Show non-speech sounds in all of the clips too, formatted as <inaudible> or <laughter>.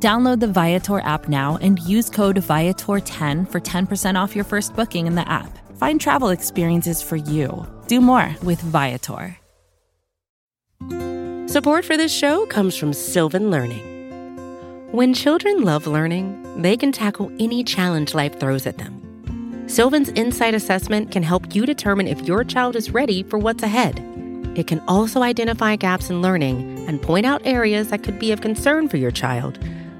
Download the Viator app now and use code Viator10 for 10% off your first booking in the app. Find travel experiences for you. Do more with Viator. Support for this show comes from Sylvan Learning. When children love learning, they can tackle any challenge life throws at them. Sylvan's Insight Assessment can help you determine if your child is ready for what's ahead. It can also identify gaps in learning and point out areas that could be of concern for your child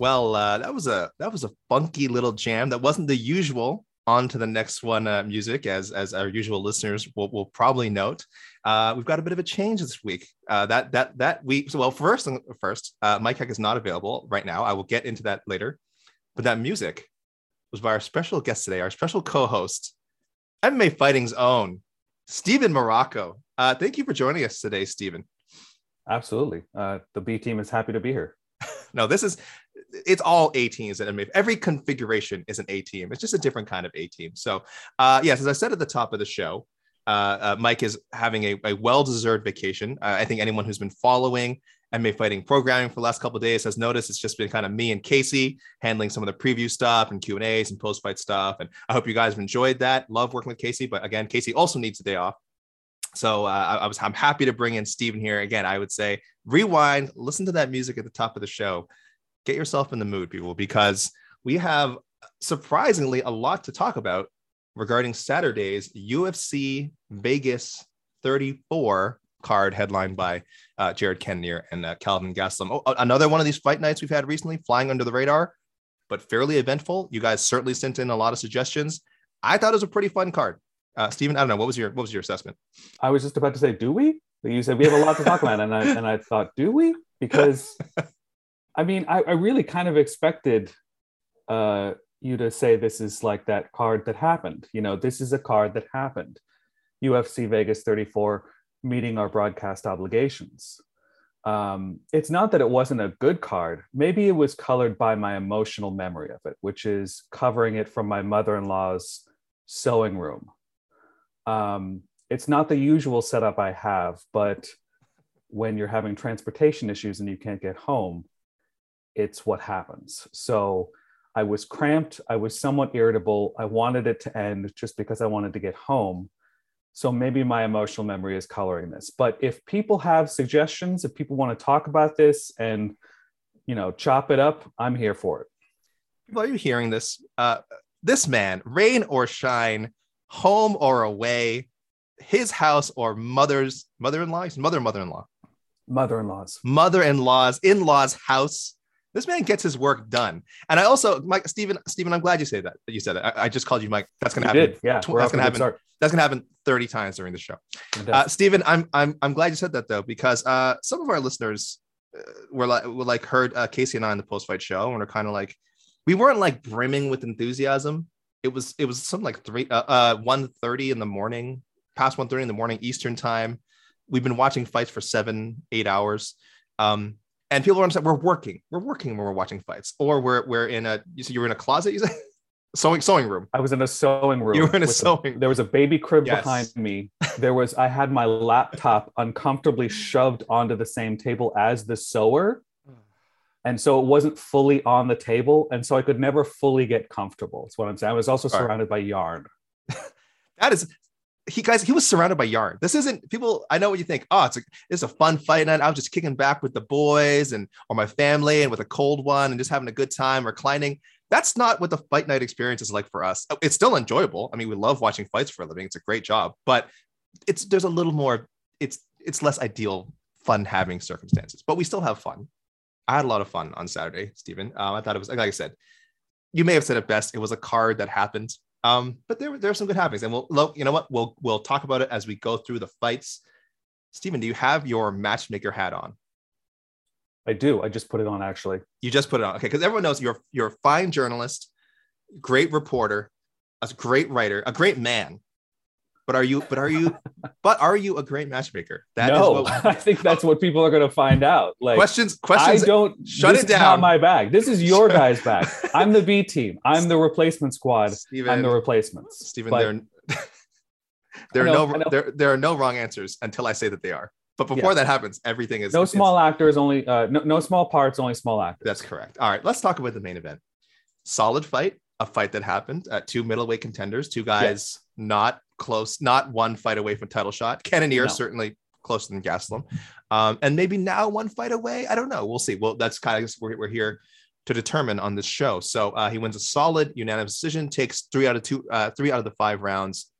Well, uh, that was a that was a funky little jam. That wasn't the usual. On to the next one, uh, music, as as our usual listeners will, will probably note. Uh, we've got a bit of a change this week. Uh, that that that week. So, well, first first, uh, Mike Heck is not available right now. I will get into that later. But that music was by our special guest today, our special co-host, MMA Fighting's own Steven Marrocco. Uh, thank you for joining us today, Stephen. Absolutely. Uh, the B team is happy to be here. <laughs> no, this is it's all A teams and every configuration is an A team. It's just a different kind of A team. So, uh, yes, as I said at the top of the show, uh, uh, Mike is having a, a well-deserved vacation. Uh, I think anyone who's been following MMA fighting programming for the last couple days has noticed it's just been kind of me and Casey handling some of the preview stuff and Q and A's and post-fight stuff. And I hope you guys have enjoyed that. Love working with Casey, but again, Casey also needs a day off. So uh, I, I was I'm happy to bring in Stephen here again. I would say rewind, listen to that music at the top of the show, get yourself in the mood, people, because we have surprisingly a lot to talk about regarding Saturday's UFC Vegas 34 card headlined by uh, Jared Cannonier and uh, Kelvin Gastelum. Oh, another one of these fight nights we've had recently, flying under the radar, but fairly eventful. You guys certainly sent in a lot of suggestions. I thought it was a pretty fun card. Uh, Stephen, I don't know. What was your what was your assessment? I was just about to say, do we? You said we have a lot to talk about, and I and I thought, do we? Because <laughs> I mean, I, I really kind of expected uh, you to say this is like that card that happened. You know, this is a card that happened. UFC Vegas 34 meeting our broadcast obligations. Um, it's not that it wasn't a good card. Maybe it was colored by my emotional memory of it, which is covering it from my mother in law's sewing room. Um, it's not the usual setup I have, but when you're having transportation issues and you can't get home, it's what happens. So I was cramped. I was somewhat irritable. I wanted it to end just because I wanted to get home. So maybe my emotional memory is coloring this. But if people have suggestions, if people want to talk about this and you know chop it up, I'm here for it. Are you hearing this? Uh, this man, rain or shine, home or away, his house or mother's mother-in-law, mother mother-in-law, mother-in-law's, mother-in-law's in-laws house. This man gets his work done. And I also, Mike, Stephen, Stephen, I'm glad you say that. That you said that. I, I just called you Mike. That's gonna happen. Did. Yeah, tw- that's gonna happen. Start. That's gonna happen 30 times during the show. Uh, Stephen, I'm I'm I'm glad you said that though, because uh, some of our listeners uh, were like were like heard uh, Casey and I on the post-fight show, and are kind of like, we weren't like brimming with enthusiasm. It was it was something like three uh, uh 1:30 in the morning, past 1:30 in the morning Eastern time. We've been watching fights for seven, eight hours. Um, and people are saying we're working, we're working when we're watching fights, or we're we're in a. You said you were in a closet. You said <laughs> sewing sewing room. I was in a sewing room. You were in a sewing. A, there was a baby crib yes. behind me. There was I had my laptop uncomfortably shoved onto the same table as the sewer. and so it wasn't fully on the table, and so I could never fully get comfortable. That's what I'm saying. I was also All right. surrounded by yarn. <laughs> That is, he guys, he was surrounded by yarn. This isn't people. I know what you think. Oh, it's a it's a fun fight night. I'm just kicking back with the boys and or my family and with a cold one and just having a good time reclining. That's not what the fight night experience is like for us. It's still enjoyable. I mean, we love watching fights for a living. It's a great job, but it's there's a little more. It's it's less ideal fun having circumstances, but we still have fun. I had a lot of fun on Saturday, Stephen. Um, I thought it was like I said, you may have said it best. It was a card that happened. Um, but there, there are some good happenings, and we'll, you know what, we'll we'll talk about it as we go through the fights. Stephen, do you have your matchmaker hat on? I do. I just put it on actually. You just put it on, okay? Because everyone knows you're you're a fine journalist, great reporter, a great writer, a great man. But are you? But are you? <laughs> but are you a great matchmaker? That is no, what <laughs> I think that's what people are going to find out. Like questions. Questions. I don't shut this it is not down. my bag. This is your guys' bag. I'm the B team. I'm the replacement squad. Stephen, I'm the replacements. Stephen, there, there are <laughs> no there, there are no wrong answers until I say that they are. But before Yeah. that happens, everything is no small actors, only uh, no, no small parts, only small actors. That's correct. All right, let's talk about the main event. Solid fight, a fight that happened at two middleweight contenders, two guys not close, not one fight away from title shot. Cannonier No. certainly closer than Gastelum, um, and maybe now one fight away. I don't know. We'll see. Well, that's kind of we're, we're here to determine on this show. So uh, he wins a solid unanimous decision, takes three out of two, uh, three out of the five rounds.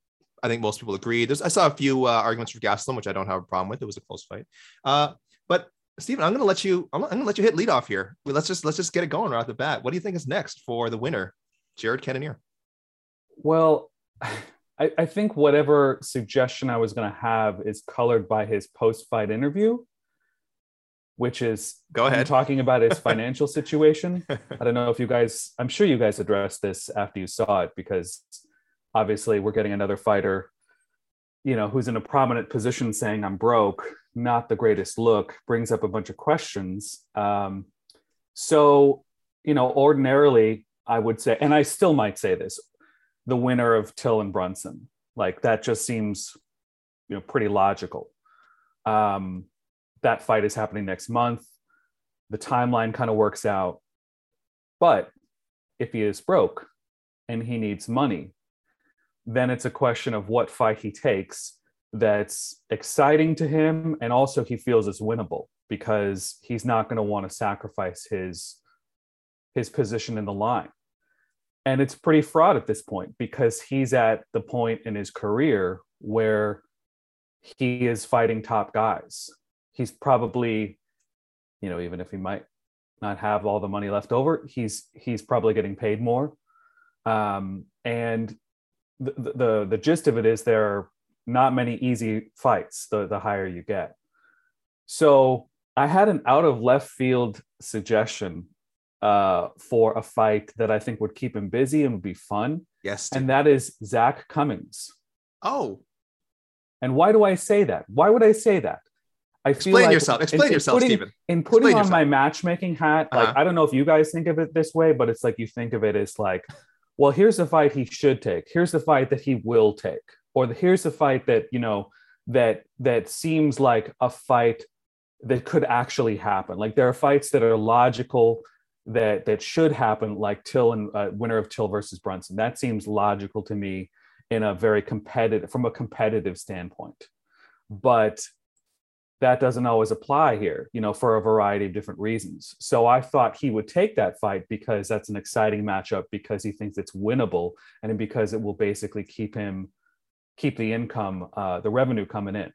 I think most people agree. There's, I saw a few uh, arguments for Gastelum, which I don't have a problem with. It was a close fight. Uh, but Stephen, I'm going to let you. I'm, I'm going to let you hit lead off here. Well, let's just let's just get it going right off the bat. What do you think is next for the winner, Jared Cannonier? Well, I, I think whatever suggestion I was going to have is colored by his post-fight interview, which is Go ahead. talking about his <laughs> financial situation. I don't know if you guys, I'm sure you guys addressed this after you saw it because obviously we're getting another fighter, you know, who's in a prominent position saying I'm broke, not the greatest look, brings up a bunch of questions. Um, so, you know, ordinarily I would say, and I still might say this, the winner of Till and Brunson, like that just seems, you know, pretty logical. Um, that fight is happening next month. The timeline kind of works out. But if he is broke and he needs money, then it's a question of what fight he takes that's exciting to him and also he feels is winnable because he's not going to want to sacrifice his his position in the line. And it's pretty fraught at this point because he's at the point in his career where he is fighting top guys. He's probably, you know, even if he might not have all the money left over, he's he's probably getting paid more. Um, and the, the the gist of it is there are not many easy fights the, the higher you get. So I had an out of left field suggestion uh, for a fight that I think would keep him busy and would be fun, Yes. Stephen. and that is Zak Cummings. oh, And why do I say that? Why would I say that? I feel explain like yourself. in- Explain in yourself, putting- Stephen. In putting Explain on my matchmaking hat, like Uh-huh. I don't know if you guys think of it this way, but it's like you think of it as like, well, here's the fight he should take. Here's the fight that he will take, or the, here's the fight that you know that that seems like a fight that could actually happen. Like there are fights that are logical that that should happen, like Till and uh, winner of Till versus Brunson. That seems logical to me in a very competitive from a competitive standpoint, but that doesn't always apply here, you know, for a variety of different reasons. So I thought he would take that fight because that's an exciting matchup because he thinks it's winnable and because it will basically keep him keep the income, uh, the revenue coming in.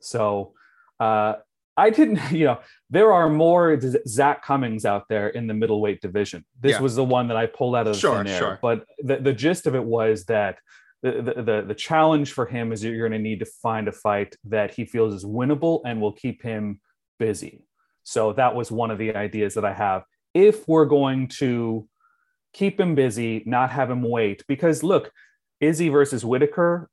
So uh, I didn't, <laughs> you know, there are more Zak Cummings out there in the middleweight division. This Yeah. was the one that I pulled out of the Sure, thin air. sure. But the, the gist of it was that the, the, the, the challenge for him is you're going to need to find a fight that he feels is winnable and will keep him busy. So that was one of the ideas that I have. If we're going to keep him busy, not have him wait, because look, Izzy versus Whittaker,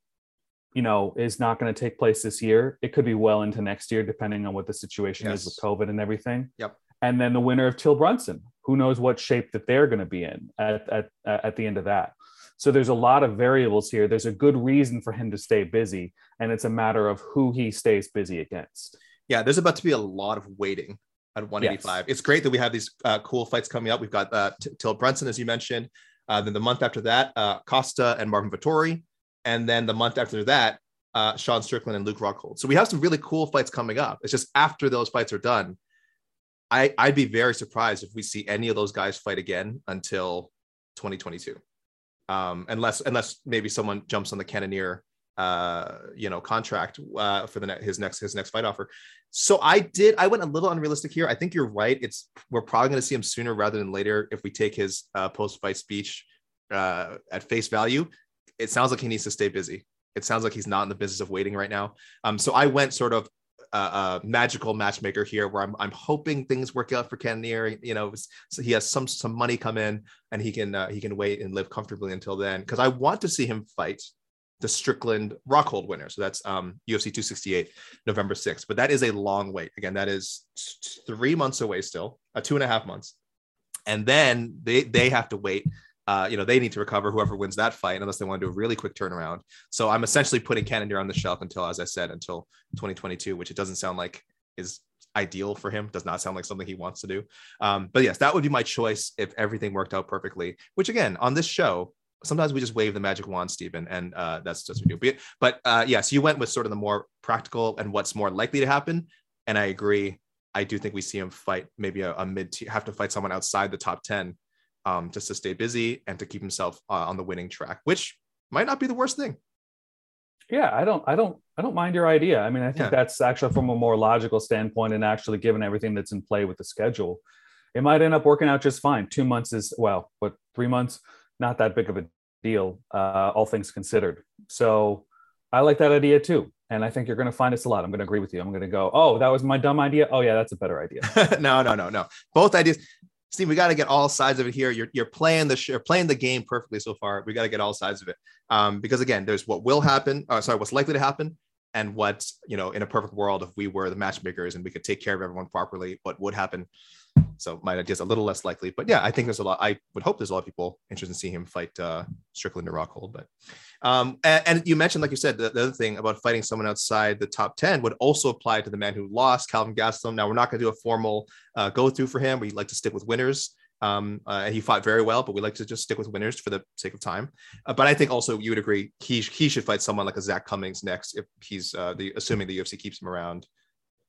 you know, is not going to take place this year. It could be well into next year, depending on what the situation is with COVID and everything. Yep. And then the winner of Till Brunson, who knows what shape that they're going to be in at, at, at the end of that. So there's a lot of variables here. There's a good reason for him to stay busy, and it's a matter of who he stays busy against. Yeah, there's about to be a lot of waiting at 185. Yes. It's great that we have these uh, cool fights coming up. We've got uh, Till Brunson, as you mentioned. Uh, then the month after that, uh, Costa and Marvin Vettori. And then the month after that, uh, Sean Strickland and Luke Rockhold. So we have some really cool fights coming up. It's just after those fights are done, I, I'd be very surprised if we see any of those guys fight again until 2022. Um, unless unless maybe someone jumps on the Cannonier, uh, you know, contract uh, for the ne- his next his next fight offer. So I did. I went a little unrealistic here. I think you're right. It's we're probably going to see him sooner rather than later if we take his uh, post fight speech uh, at face value. It sounds like he needs to stay busy. It sounds like he's not in the business of waiting right now. Um, so I went sort of uh, a magical matchmaker here, where I'm I'm hoping things work out for Cannonier. You know, so he has some some money come in and he can uh, he can wait and live comfortably until then. Because I want to see him fight the Strickland Rockhold winner. So that's um, UFC 268, November 6th. But that is a long wait. Again, that is three months away still, uh, two and a half months. And then they they have to wait. Uh, you know, they need to recover whoever wins that fight, unless they want to do a really quick turnaround. So I'm essentially putting Cannonier on the shelf until, as I said, until 2022, which it doesn't sound like is ideal for him. Does not sound like something he wants to do. Um, but yes, that would be my choice if everything worked out perfectly. Which again, on this show, sometimes we just wave the magic wand, Stephen, and uh, that's just what we do. But uh, yes, yeah, so you went with sort of the more practical and what's more likely to happen. And I agree. I do think we see him fight maybe a, a mid have to fight someone outside the top 10 um, just to stay busy and to keep himself uh, on the winning track, which might not be the worst thing. Yeah, I don't, I don't, I don't mind your idea. I mean, I think yeah. that's actually from a more logical standpoint, and actually given everything that's in play with the schedule, it might end up working out just fine. Two months is well, but three months not that big of a deal, uh, all things considered. So I like that idea too. And I think you're going to find us a lot. I'm going to agree with you. I'm going to go, oh, that was my dumb idea. Oh, yeah, that's a better idea. <laughs> no, no, no, no. Both ideas. Steve, we got to get all sides of it here. You're, you're playing the you're playing the game perfectly so far. We got to get all sides of it. Um, because again, there's what will happen. Uh, sorry, what's likely to happen, and what you know, in a perfect world, if we were the matchmakers and we could take care of everyone properly, what would happen. So my idea is a little less likely, but yeah, I think there's a lot. I would hope there's a lot of people interested in seeing him fight uh, Strickland or Rockhold. But um, and, and, you mentioned, like you said, the, the, other thing about fighting someone outside the top ten would also apply to the man who lost, Kelvin Gastelum. Now we're not going to do a formal uh, go through for him. We like to stick with winners. Um, uh, and he fought very well, but we like to just stick with winners for the sake of time. Uh, but I think also you would agree he he should fight someone like a Zak Cummings next if he's uh, the assuming the UFC keeps him around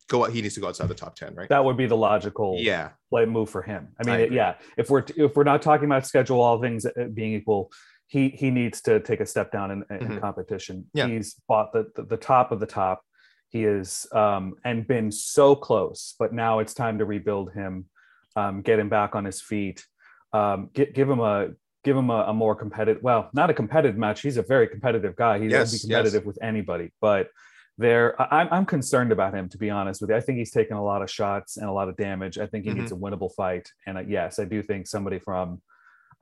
go he needs to go outside the top 10 right? That would be the logical yeah. play move for him. I mean I yeah if we're if we're not talking about schedule all things uh, being equal he he needs to take a step down in, in mm-hmm. competition. Yeah. he's bought the, the, the top of the top. He is um and been so close but now it's time to rebuild him um get him back on his feet. Um get, give him a give him a, a more competitive well not a competitive match. He's a very competitive guy. He's yes, be competitive yes. with anybody but there I'm, I'm concerned about him to be honest with you. I think he's taken a lot of shots and a lot of damage. I think he mm-hmm. needs a winnable fight. And uh, yes i do think somebody from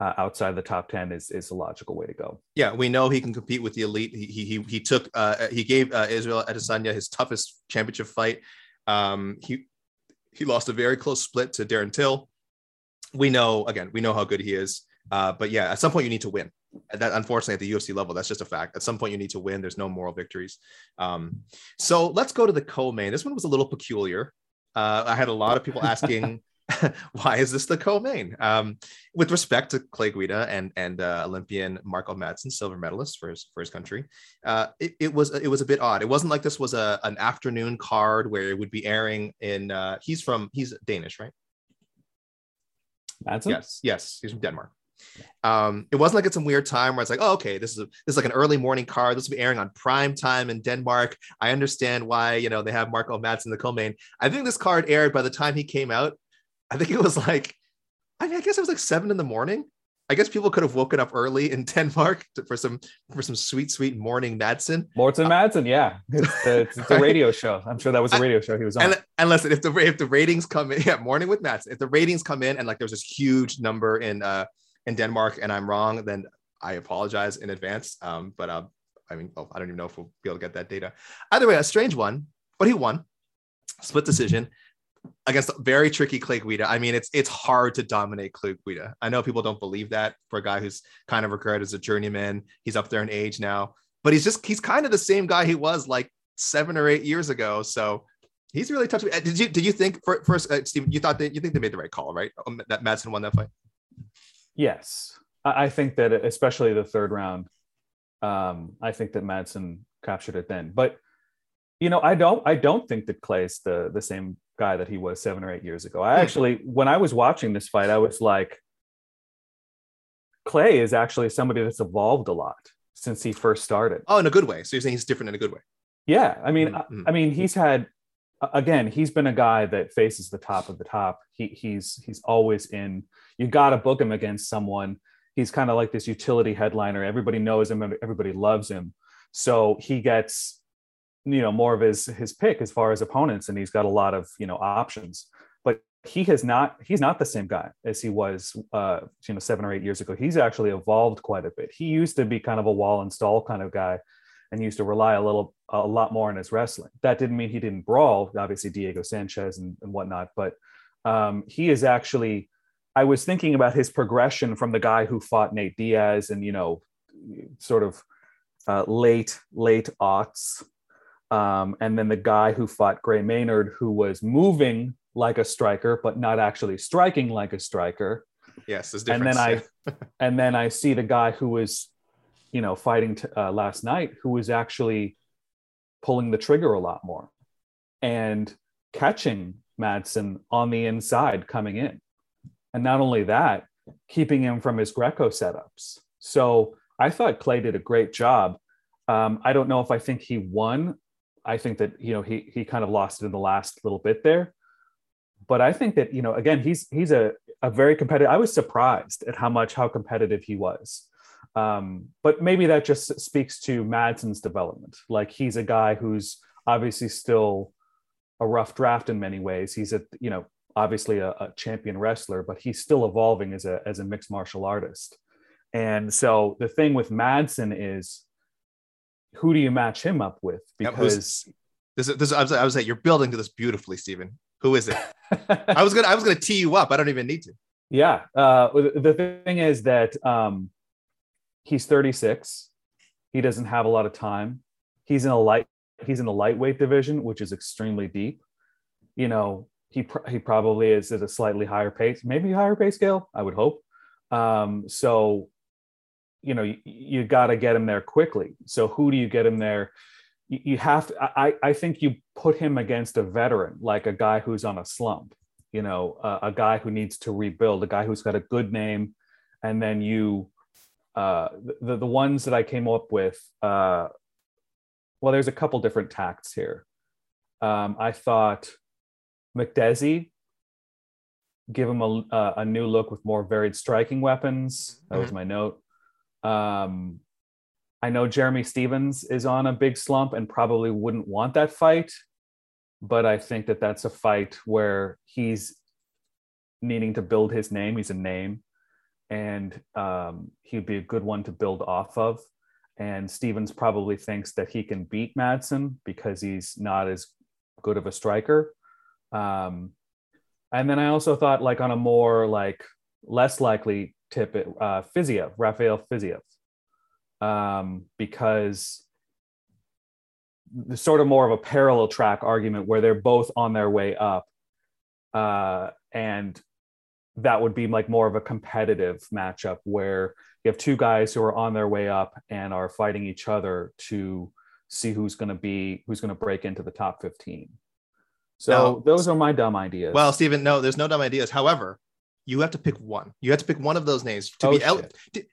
uh, outside the top 10 is is a logical way to go. Yeah we know he can compete with the elite. He he, he took uh, he gave uh, israel adesanya his toughest championship fight. Um, he he lost a very close split to darren till. We know again we know how good he is uh, but yeah at some point you need to win that unfortunately at the UFC level, that's just a fact. At some point, you need to win. There's no moral victories. Um, so let's go to the co-main. This one was a little peculiar. Uh, I had a lot of people asking, <laughs> <laughs> why is this the co-main? Um, with respect to Clay Guida and and uh, Olympian Mark O. Madsen, silver medalist for his for his country, uh, it, it, was it was a bit odd. It wasn't like this was a an afternoon card where it would be airing in. Uh, he's from he's Danish, right? Madsen. Yes, yes, he's from Denmark. Um, it wasn't like it's some weird time where it's like, oh, okay, this is a, this is like an early morning card. This will be airing on prime time in Denmark. I understand why you know they have Mark O. Madsen the co-main. I think this card aired by the time he came out. I think it was like, I mean, I guess it was like seven in the morning. I guess people could have woken up early in <laughs> Denmark to, for some for some sweet, sweet morning Madsen. Morten uh, Madsen, yeah, it's, a, it's, it's <laughs> a radio show. I'm sure that was a radio show he was on. And, and listen, if the if the ratings come in, <laughs> yeah, morning with Madsen. If the ratings come in and like there's this huge number in uh in Denmark and I'm wrong, then I apologize in advance. Um, but uh, I mean, well, I don't even know if we'll be able to get that data. Either way, a strange one, but he won. Split decision against very tricky Clay Guida. I mean, it's it's hard to dominate Clay Guida. I know people don't believe that for a guy who's kind of regarded as a journeyman. He's up there in age now, but he's just he's kind of the same guy he was like seven or eight years ago. So He's really. Uh, Did you did you think first, uh, Steve? You thought that you think they made the right call, right? Um, that Madsen won that fight. Yes, I, think that especially the third round, um, I think that Madsen captured it then. But you know, I don't I don't think that Clay's the the same guy that he was seven or eight years ago. I Hmm. actually, when I was watching this fight, I was like, Clay is actually somebody that's evolved a lot since he first started. Oh, in a good way. So you're saying he's different in a good way. Yeah, I mean, Mhm. I, I mean, he's had again, he's been a guy that faces the top of the top. He he's he's always in. You got to book him against someone. He's kind of like this utility headliner. Everybody knows him. Everybody loves him. So he gets, you know, more of his his pick as far as opponents, and he's got a lot of you know options. But he has not. He's not the same guy as he was, uh, you know, seven or eight years ago. He's actually evolved quite a bit. He used to be kind of a wall and stall kind of guy and used to rely a little a lot more in his wrestling. That didn't mean he didn't brawl, obviously Diego Sanchez and, and whatnot, but um, he is actually. I was thinking about his progression from the guy who fought Nate Diaz and you know, sort of uh, late late aughts, um, and then the guy who fought Gray Maynard, who was moving like a striker but not actually striking like a striker Yes, there's and then I and then I see the guy who was, you know, fighting t- uh, last night, who was actually pulling the trigger a lot more and catching Madsen on the inside coming in, and not only that, keeping him from his Greco setups. So I thought Clay did a great job. Um, I don't know if I think he won. I think that you know he he kind of lost it in the last little bit there, but I think that you know again he's he's a a very competitive. I was surprised at how much how competitive he was. Um, but maybe that just speaks to Madsen's development. Like he's a guy who's obviously still a rough draft in many ways. He's a you know obviously a, a champion wrestler, but he's still evolving as a as a mixed martial artist. And so the thing with Madsen is, who do you match him up with? Because this, is- this, I was, I was like, you're building to this beautifully, Stephen. Who is it? <laughs> I was gonna, I was gonna tee you up. I don't even need to. Yeah. Uh, the the thing is that um, he's 36. He doesn't have a lot of time. He's in a light. He's in the lightweight division, which is extremely deep. You know, he pr- he probably is at a slightly higher pace, maybe higher pay scale. I would hope. Um, so, you know, you, you got to get him there quickly. So, who do you get him there? You, you have to. I I think you put him against a veteran, like a guy who's on a slump you know, a, a guy who needs to rebuild, a guy who's got a good name, and then you, uh, the the ones that I came up with, uh, well, there's a couple different tacts here. Um, I thought Makdessi, give him a, a a new look with more varied striking weapons. That was my note. Um, I know Jeremy Stephens is on a big slump and probably wouldn't want that fight but I think that that's a fight where he's needing to build his name. He's a name, and um, he'd be a good one to build off of. And Stephens probably thinks that he can beat Madsen because he's not as good of a striker. Um, and then I also thought, like on a more like less likely tip, it uh, Fiziev, Rafael Fiziev, um, because sort of more of a parallel track argument where they're both on their way up uh, and that would be like more of a competitive matchup where you have two guys who are on their way up and are fighting each other to see who's going to be who's going to break into the top 15 so those are my dumb ideas Well, Stephen, no, there's no dumb ideas. However, you have to pick one. You have to pick one of those names to Oh, be. El-.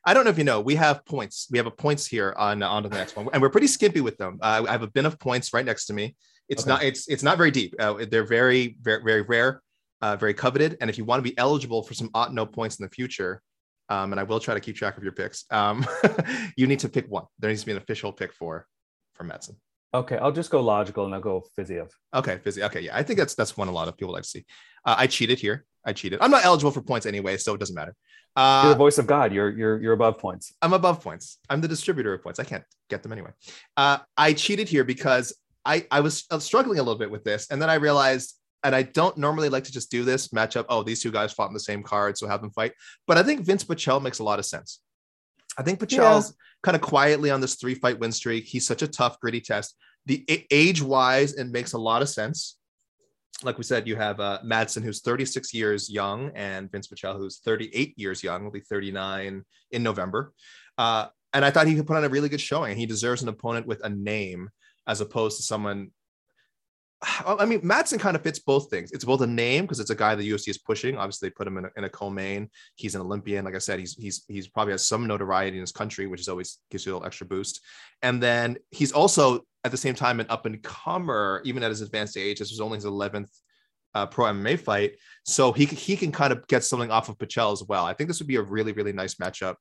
I don't know if you know. We have points. We have a points here on on to the next one, and we're pretty skimpy with them. Uh, I have a bin of points right next to me. It's Okay. not. It's it's not very deep. Uh, they're very very very rare, uh, very coveted. And if you want to be eligible for some ought no points in the future, um, and I will try to keep track of your picks. Um, <laughs> you need to pick one. There needs to be an official pick for for Madsen. okay i'll just go logical and i'll go Fiziev. Okay, busy. Okay, yeah, I think that's that's one a lot of people like to see. Uh, I cheated here. I cheated. I'm not eligible for points anyway, so it doesn't matter. you're the Uh, voice of god you're you're you're above points I'm above points. I'm the distributor of points. I can't get them anyway. Uh, I cheated here because I I was uh, struggling a little bit with this, and then I realized, and I don't normally like to just do this matchup. Oh, these two guys fought in the same card, so have them fight. But I think Vinc Pichel makes a lot of sense. I think Pichel's kind of quietly on this three fight win streak. He's such a tough, gritty test. The age wise, it makes a lot of sense. like we said, you have uh, Madsen, who's 36 years young, and Vinc Pichel, who's 38 years young, will be 39 in November. Uh, and I thought he could put on a really good showing. And he deserves an opponent with a name as opposed to someone. <sighs> I mean, Madsen kind of fits both things. It's both a name because it's a guy the UFC is pushing. Obviously, they put him in a, in a co-main. He's an Olympian. Like I said, he's he's he's probably has some notoriety in his country, which is always gives you a little extra boost. And then he's also at the same time an up and comer, even at his advanced age. This was only his 11th uh, pro MMA fight, so he he can kind of get something off of Pichel as well. I think this would be a really really nice matchup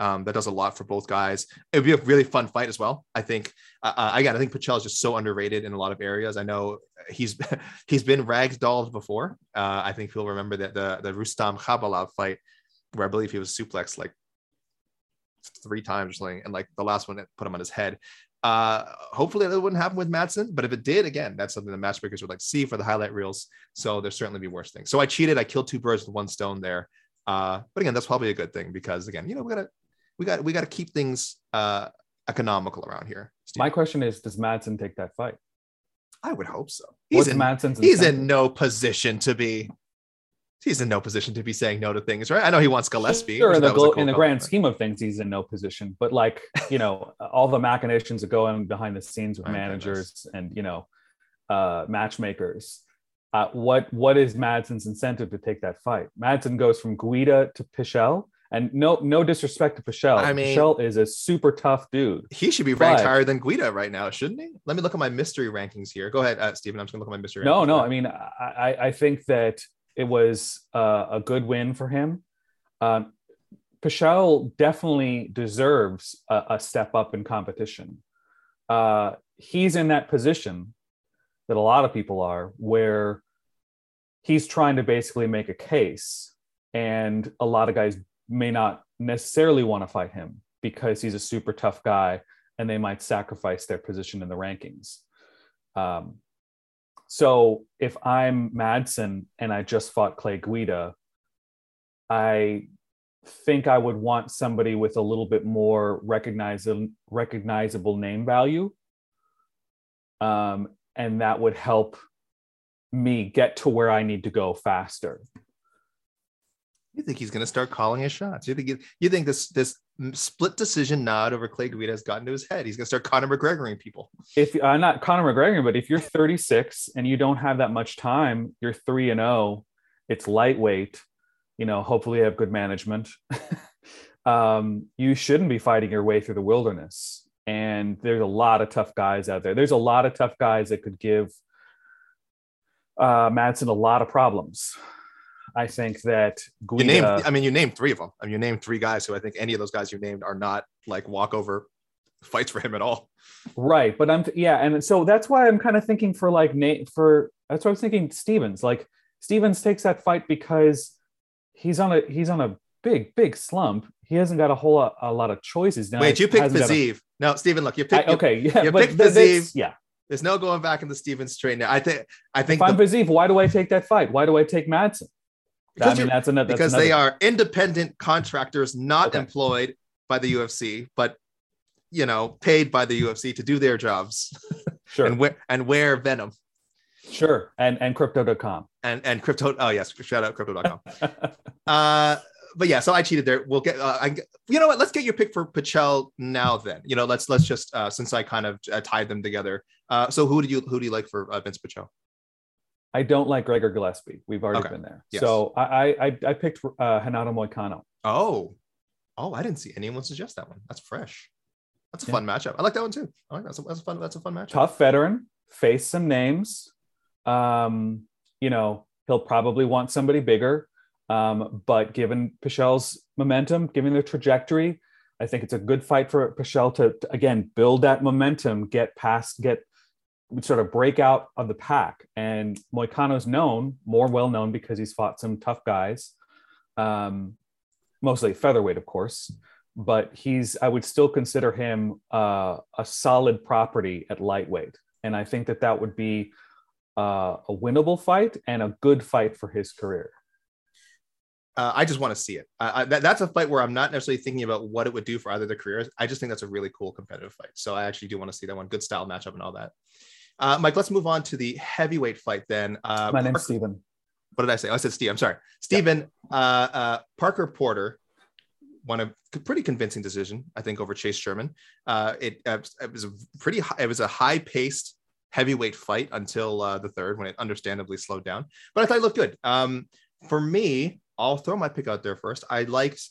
um, that does a lot for both guys. It would be a really fun fight as well. I think. Uh, uh again, I think Pichel is just so underrated in a lot of areas. I know he's <laughs> he's been ragdolled before. Uh, I think you'll remember that the the Rustam Khabilov fight, where I believe he was suplexed like three times or something, and like the last one it put him on his head. Uh, hopefully that wouldn't happen with Madsen, but if it did, again, that's something the matchmakers would like see for the highlight reels. So there's certainly be worse things. So I cheated. I killed two birds with one stone there. Uh, but again, that's probably a good thing because again, you know, we gotta we got we got to keep things uh, economical around here. Steve. My question is, does Madsen take that fight? I would hope so. He's What's in Madsen's he's in no position to be. He's in no position to be saying no to things, right? I know he wants Gillespie. Sure, in the, cool in the grand scheme of things, he's in no position. But like you know, <laughs> all the machinations that go on behind the scenes with managers and you know, uh, matchmakers. Uh, what what is Madsen's incentive to take that fight? Madsen goes from Guida to Pichel and no, no disrespect to Pichel. I mean, Pichel is a super tough dude. He should be ranked but, higher than Guida right now, shouldn't he? Let me look at my mystery rankings here. Go ahead, uh, Stephen. I'm just gonna look at my mystery. No, rankings no. I mean, I, I think that it was uh, a good win for him. Um, Pichel definitely deserves a, a, step up in competition. Uh, he's in that position that a lot of people are, where he's trying to basically make a case, and a lot of guys may not necessarily want to fight him because he's a super tough guy and they might sacrifice their position in the rankings. Um, so if I'm Madsen and I just fought Clay Guida, I think I would want somebody with a little bit more recognizable recognizable name value. Um, and that would help me get to where I need to go faster. You think he's going to start calling his shots? You think you, you think this this split decision nod over Clay Guida has gotten to his head? He's going to start Conor McGregoring people. If uh, not Conor McGregor, but if you're 36 and you don't have that much time, you're three and zero. Oh, it's lightweight. You know, hopefully you have good management. <laughs> um, you shouldn't be fighting your way through the wilderness. And there's a lot of tough guys out there. There's a lot of tough guys that could give uh, Madsen a lot of problems. I think that Guida, you named, I mean, you named three of them. I mean, you named three guys who I think any of those guys you named are not like walkover fights for him at all. Right, but I'm yeah, and so that's why I'm kind of thinking for like Nate for that's why I was thinking Stephens. Like Stephens takes that fight because he's on a he's on a big big slump. He hasn't got a whole lot, a lot of choices now. Wait, you picked Fiziev. A... No, Steven, look, you picked I, okay, yeah, you picked Fiziev. Yeah. There's no going back in the Stephens train now. I think I think if I'm the... Fiziev, why do I take that fight? Why do I take Madsen? Because, I mean, that's another, that's because another. they are independent contractors, not okay. employed by the UFC, but you know, paid by the UFC to do their jobs. <laughs> Sure. and wear and wear Venum. Sure. And and crypto.com. And and crypto. Oh yes, shout out crypto.com. <laughs> uh but yeah, so I cheated there. We'll get. Uh, I, you know what? Let's get your pick for Pichel now. Then you know, let's let's just uh, since I kind of uh, tied them together. Uh, so who do you who do you like for uh, Vinc Pichel? I don't like Gregor Gillespie. We've already okay. been there. Yes. So I, I I picked uh, Renato Moicano. Oh, oh, I didn't see anyone suggest that one. That's fresh. That's a yeah. fun matchup. I like that one too. I like that. That's a, that's a fun. That's a fun matchup. Tough veteran. Face some names. Um, you know, he'll probably want somebody bigger. Um, but given Pichel's momentum, given the trajectory, I think it's a good fight for Pichel to, to again build that momentum, get past, get sort of break out of the pack. And Moicano's known, more well known because he's fought some tough guys, um, mostly featherweight, of course. But he's, I would still consider him uh, a solid property at lightweight. And I think that that would be uh, a winnable fight and a good fight for his career. Uh, I just want to see it. Uh, that, that's a fight where I'm not necessarily thinking about what it would do for either the careers. I just think that's a really cool competitive fight. So I actually do want to see that one. Good style matchup and all that. Uh, Mike, let's move on to the heavyweight fight then. Uh, My name's Parker- Steven. What did I say? Oh, I said Steve. I'm sorry. Stephen, uh, uh, Parker Porter won a pretty convincing decision, I think, over Chase Sherman. Uh, it, uh, it was a pretty high, it was a high paced heavyweight fight until uh, the third when it understandably slowed down. But I thought it looked good. Um, for me, I'll throw my pick out there first. I liked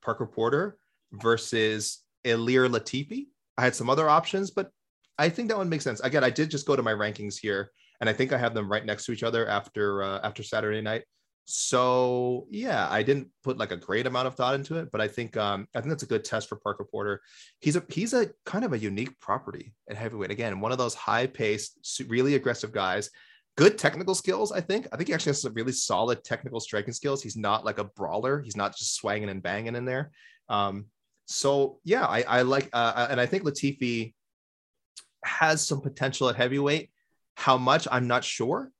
Parker Porter versus Ilir Latifi. I had some other options, but I think that one makes sense. Again, I did just go to my rankings here, and I think I have them right next to each other after uh, after Saturday night. So yeah, I didn't put like a great amount of thought into it, but I think um, I think that's a good test for Parker Porter. He's a he's a kind of a unique property at heavyweight. Again, one of those high paced, really aggressive guys. Good technical skills, I think. I think he actually has some really solid technical striking skills. He's not like a brawler. He's not just swanging and banging in there. Um, so yeah, I, I like, uh, and I think Latifi has some potential at heavyweight. How much I'm not sure.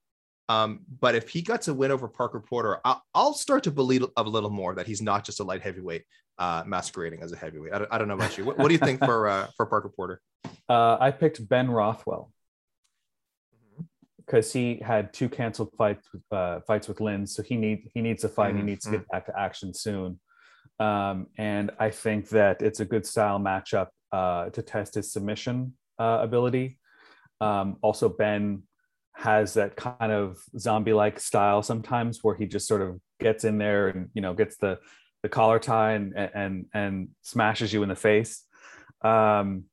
Um, but if he got to win over Parker Porter, I'll, I'll, start to believe a little more that he's not just a light heavyweight uh, masquerading as a heavyweight. I don't, I don't know about you. What, what, do you think for uh, for Parker Porter? Uh, I picked Ben Rothwell because he had two canceled fights with, uh, fights with Lynn, so he need he needs a fight. Mhm. He needs to get back to action soon, um, and I think that it's a good style matchup uh, to test his submission uh, ability. Um, also, Ben has that kind of zombie-like style sometimes, where he just sort of gets in there and you know gets the the collar tie and and and smashes you in the face. Um,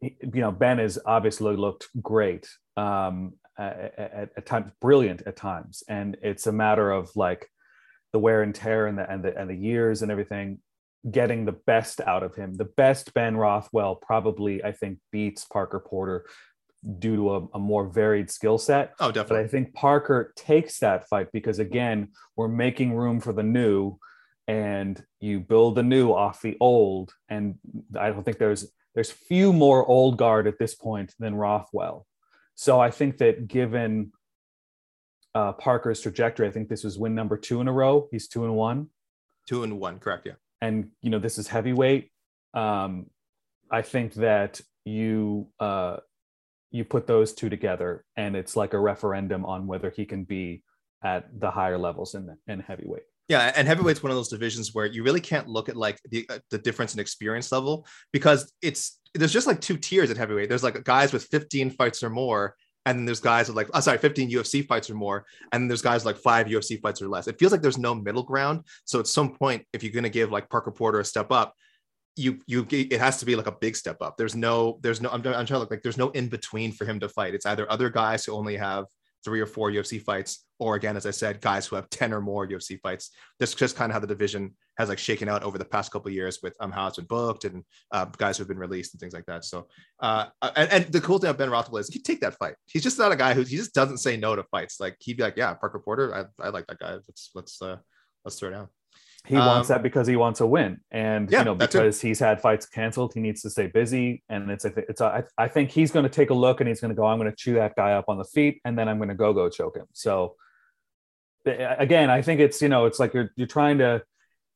you know, Ben has obviously looked great um, at, at, at times, brilliant at times, and it's a matter of like the wear and tear and the and the and the years and everything, getting the best out of him. The best Ben Rothwell probably, I think, beats Parker Porter due to a, a more varied skill set. Oh, definitely. But. I think Parker takes that fight because again, we're making room for the new, and you build the new off the old. And I don't think there's there's few more old guard at this point than Rothwell. So I think that given uh, Parker's trajectory, I think this was win number two in a row. He's two and one, Two and one, correct? Yeah. And you know this is heavyweight. Um, I think that you uh, you put those two together, and it's like a referendum on whether he can be at the higher levels in in heavyweight. Yeah, and heavyweight's one of those divisions where you really can't look at like the uh, the difference in experience level because it's there's just like two tiers at heavyweight. There's like guys with 15 fights or more, and then there's guys with like oh, sorry, 15 UFC fights or more, and then there's guys like five UFC fights or less. It feels like there's no middle ground. So at some point, if you're gonna give like Parker Porter a step up, you you it has to be like a big step up. There's no there's no I'm, I'm trying to look like there's no in between for him to fight. It's either other guys who only have three or four UFC fights, or again, as I said, guys who have 10 or more UFC fights. That's just kind of how the division has like shaken out over the past couple of years with um, how it's been booked and uh, guys who've been released and things like that. So, uh, and, and the cool thing about Ben Rothwell is he take that fight. He's just not a guy who he just doesn't say no to fights. Like he'd be like, yeah, Parker Porter, I, I like that guy. Let's let's uh, let's throw it down. He wants Um, that because he wants a win, and Yeah, you know because he's had fights canceled, he needs to stay busy. And it's I think it's I I think he's going to take a look and he's going to go. I'm going to chew that guy up on the feet, and then I'm going to go go choke him. So again, I think it's you know it's like you're you're trying to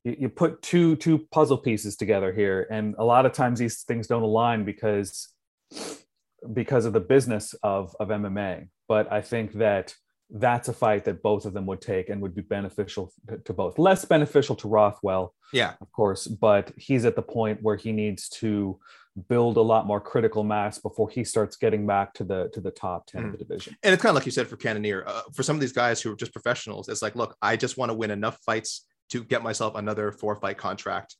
you, you put two two puzzle pieces together here, and a lot of times these things don't align because because of the business of of MMA. But I think that that's a fight that both of them would take and would be beneficial to, to both. Less beneficial to Rothwell, Yeah, of course, but he's at the point where he needs to build a lot more critical mass before he starts getting back to the to the top 10 of the division. and it's kind of like you said for Cannonier. Uh, for some of these guys who are just professionals, it's like, look, I just want to win enough fights to get myself another four fight contract,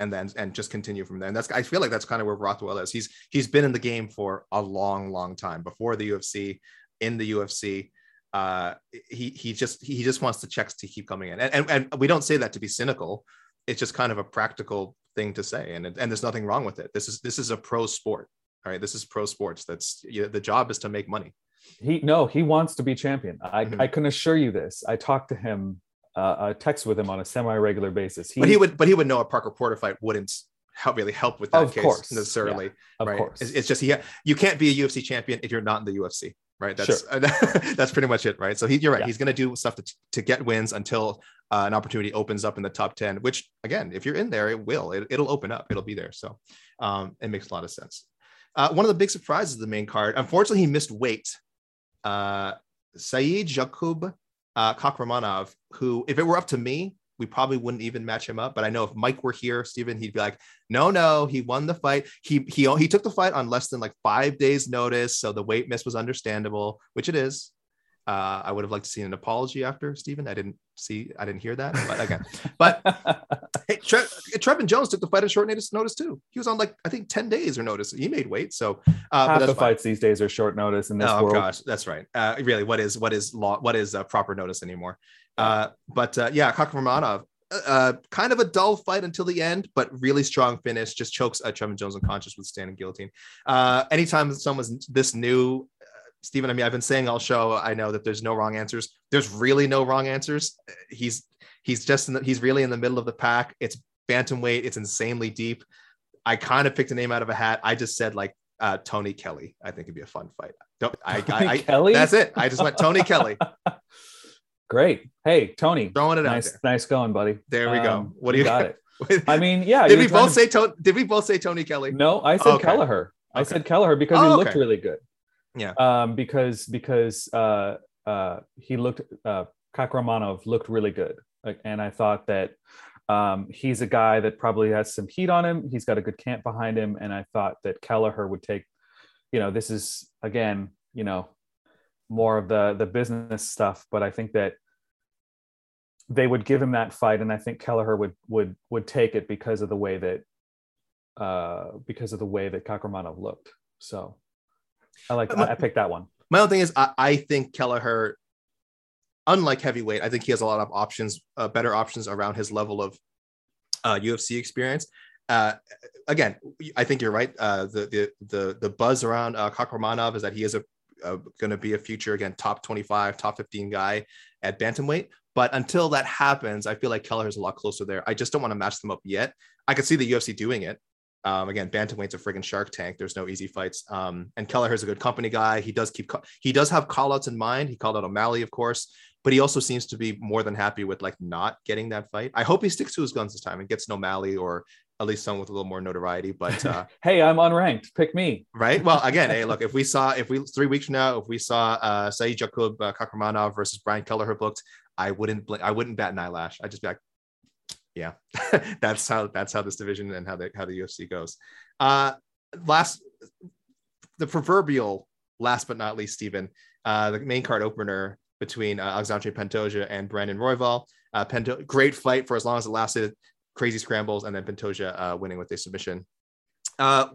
and then and just continue from there. And that's I feel like that's kind of where Rothwell is. He's he's been in the game for a long, long time before the UFC, in the UFC. Uh, he he just he just wants the checks to keep coming in, and, and and we don't say that to be cynical. It's just kind of a practical thing to say, and and there's nothing wrong with it. This is this is a pro sport. All right, this is pro sports. That's you know, the job is to make money. He no, he wants to be champion. I, Mhm. I can assure you this. I talked to him, uh, text with him on a semi-regular basis. but he would but he would know a Parker Porter fight wouldn't help really help with that Of case course, necessarily. of right? course. It's, it's just he you can't be a UFC champion if you're not in the UFC, right? That's <laughs> that's pretty much it, right? So he, you're right. Yeah. He's going to do stuff to, to get wins until uh, an opportunity opens up in the top ten. Which again, if you're in there, it will. It, it'll open up. It'll be there. So um, it makes a lot of sense. Uh, one of the big surprises of the main card. Unfortunately, he missed weight. Uh, Saidyokub uh, Kakhramonov, who, if it were up to me, we probably wouldn't even match him up. But I know if Mike were here, Stephen, he'd be like, "No, no, he won the fight. He he he took the fight on less than like five days' notice, so the weight miss was understandable, which it is. Uh, I would have liked to see an apology after Stephen. I didn't see, I didn't hear that, but again, but <laughs> hey, Tre- Trevin Jones took the fight on short notice, notice too. He was on like I think ten days or notice. He made weight, so uh, Half but the fine. fights these days are short notice in this Oh world. gosh, that's right. Uh, really, what is what is law? What is uh, proper notice anymore? Uh, but uh, yeah, Kakhramonov, uh, kind of a dull fight until the end, but really strong finish. Just chokes uh, Trevin Jones unconscious with standing guillotine. Uh, anytime someone's this new, Stephen. I mean, I've been saying all show. I know that there's no wrong answers. There's really no wrong answers. He's he's just in the, he's really in the middle of the pack. It's bantamweight. It's insanely deep. I kind of picked a name out of a hat. I just said like uh, Tony Kelley. I think it'd be a fun fight. Don't I? Tony I, I Kelly? That's it. I just went Tony Kelley. <laughs> Great. Hey, Tony. Throwing it nice, out there. nice going, buddy. There we go. Um, What do you got it? <laughs> I mean, yeah. did we both to- say Tony? Did we both say Tony Kelley? No, I said Okay. Kelleher. I Okay. said Kelleher because Oh, he looked okay. really good. Yeah. Um, because because uh, uh, he looked uh, Kakhramonov looked really good, and I thought that um, he's a guy that probably has some heat on him. He's got a good camp behind him, and I thought that Kelleher would take. You know, this is again, you know, more of the the business stuff, but I think that they would give him that fight, and I think Kelleher would would would take it because of the way that uh, because of the way that Kakhramonov looked. So I like I, I picked that one. My own thing is, I, I think Kelleher, unlike heavyweight, I think he has a lot of options, uh, better options around his level of uh, UFC experience. Uh, again, I think you're right. Uh, the the the the buzz around uh, Kakhramonov is that he is a, uh going to be a future again top 25, top 15 guy at bantamweight. But until that happens, I feel like Kelleher is a lot closer there. I just don't want to match them up yet. I could see the UFC doing it. Um, again, bantamweight's a friggin' shark tank. There's no easy fights. Um, and Kelleher's a good company guy. He does keep he does have callouts in mind. He called out O'Malley, of course, but he also seems to be more than happy with like not getting that fight. I hope he sticks to his guns this time and gets an O'Malley or at least someone with a little more notoriety. But uh, <laughs> Hey, I'm unranked. Pick me. right, well, again, hey, look, <laughs> if we saw if we three weeks from now, if we saw uh, Saidyokub uh, Kakhramonov versus Brian Kelleher booked, I wouldn't blink, I wouldn't bat an eyelash. I'd just be like, yeah, <laughs> that's how that's how this division and how the how the UFC goes. Uh, last, the proverbial last but not least, Stephen, uh, the main card opener between uh, Alexandre Pantoja and Brandon Royval. Uh, Panto- great fight for as long as it lasted. Crazy scrambles, and then Pantoja uh, winning with a submission. Uh,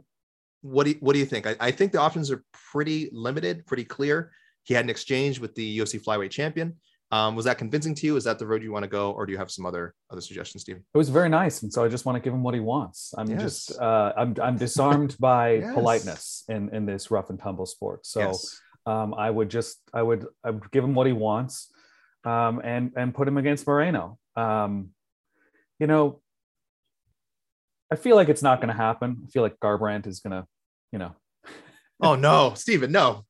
what do you, what do you think? I, I think the options are pretty limited, pretty clear. He had an exchange with the UFC flyweight champion. Um, was that convincing to you? Is that the road you want to go, or do you have some other other suggestions, Stephen? It was very nice, and so I just want to give him what he wants. I'm Yes. just uh, I'm I'm disarmed <laughs> by Yes. politeness in in this rough and tumble sport. So Yes. um, I would just I would I would give him what he wants, um, and and put him against Moreno. Um, you know, I feel like it's not going to happen. I feel like Garbrandt is going to, you know. Oh no, <laughs> Stephen, no,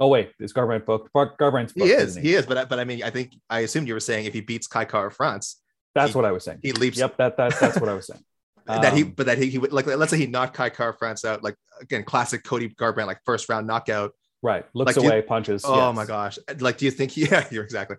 Oh wait, is Garbrandt booked? Gar- Garbrandt's booked. he is, isn't he is. But I- but I mean, I think I assumed you were saying if he beats Kai Kara France, That's he- what I was saying. he leaps. Yep, that, that that's what I was saying. <laughs> that he, Um, but that he, he would like, let's say he knocked Kai Kara France out, like again, classic Cody Garbrandt, like first round knockout. right, looks like, do you- away, punches. Oh yes. my gosh! Like, do you think he? <laughs> Yeah, you're exactly.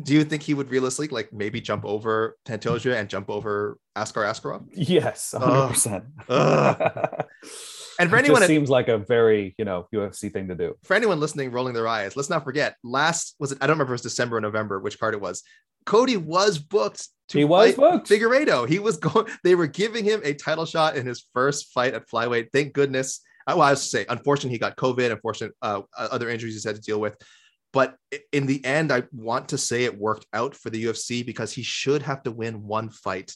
Do you think he would realistically like maybe jump over Pantoja and jump over Askar Askarov? Yes, hundred percent. Ugh. <laughs> And for It anyone, just seems like a very you know UFC thing to do. for anyone listening, rolling their eyes, let's not forget. Last was it? I don't remember if it was December or November, which card it was. Cody was booked. To He was booked. Figueiredo. He was <laughs> going. They were giving him a title shot in his first fight at flyweight. Thank goodness. Uh, Well, I was to say, unfortunately, he got COVID. Unfortunate uh, other injuries he's had to deal with. But in the end, I want to say it worked out for the UFC because he should have to win one fight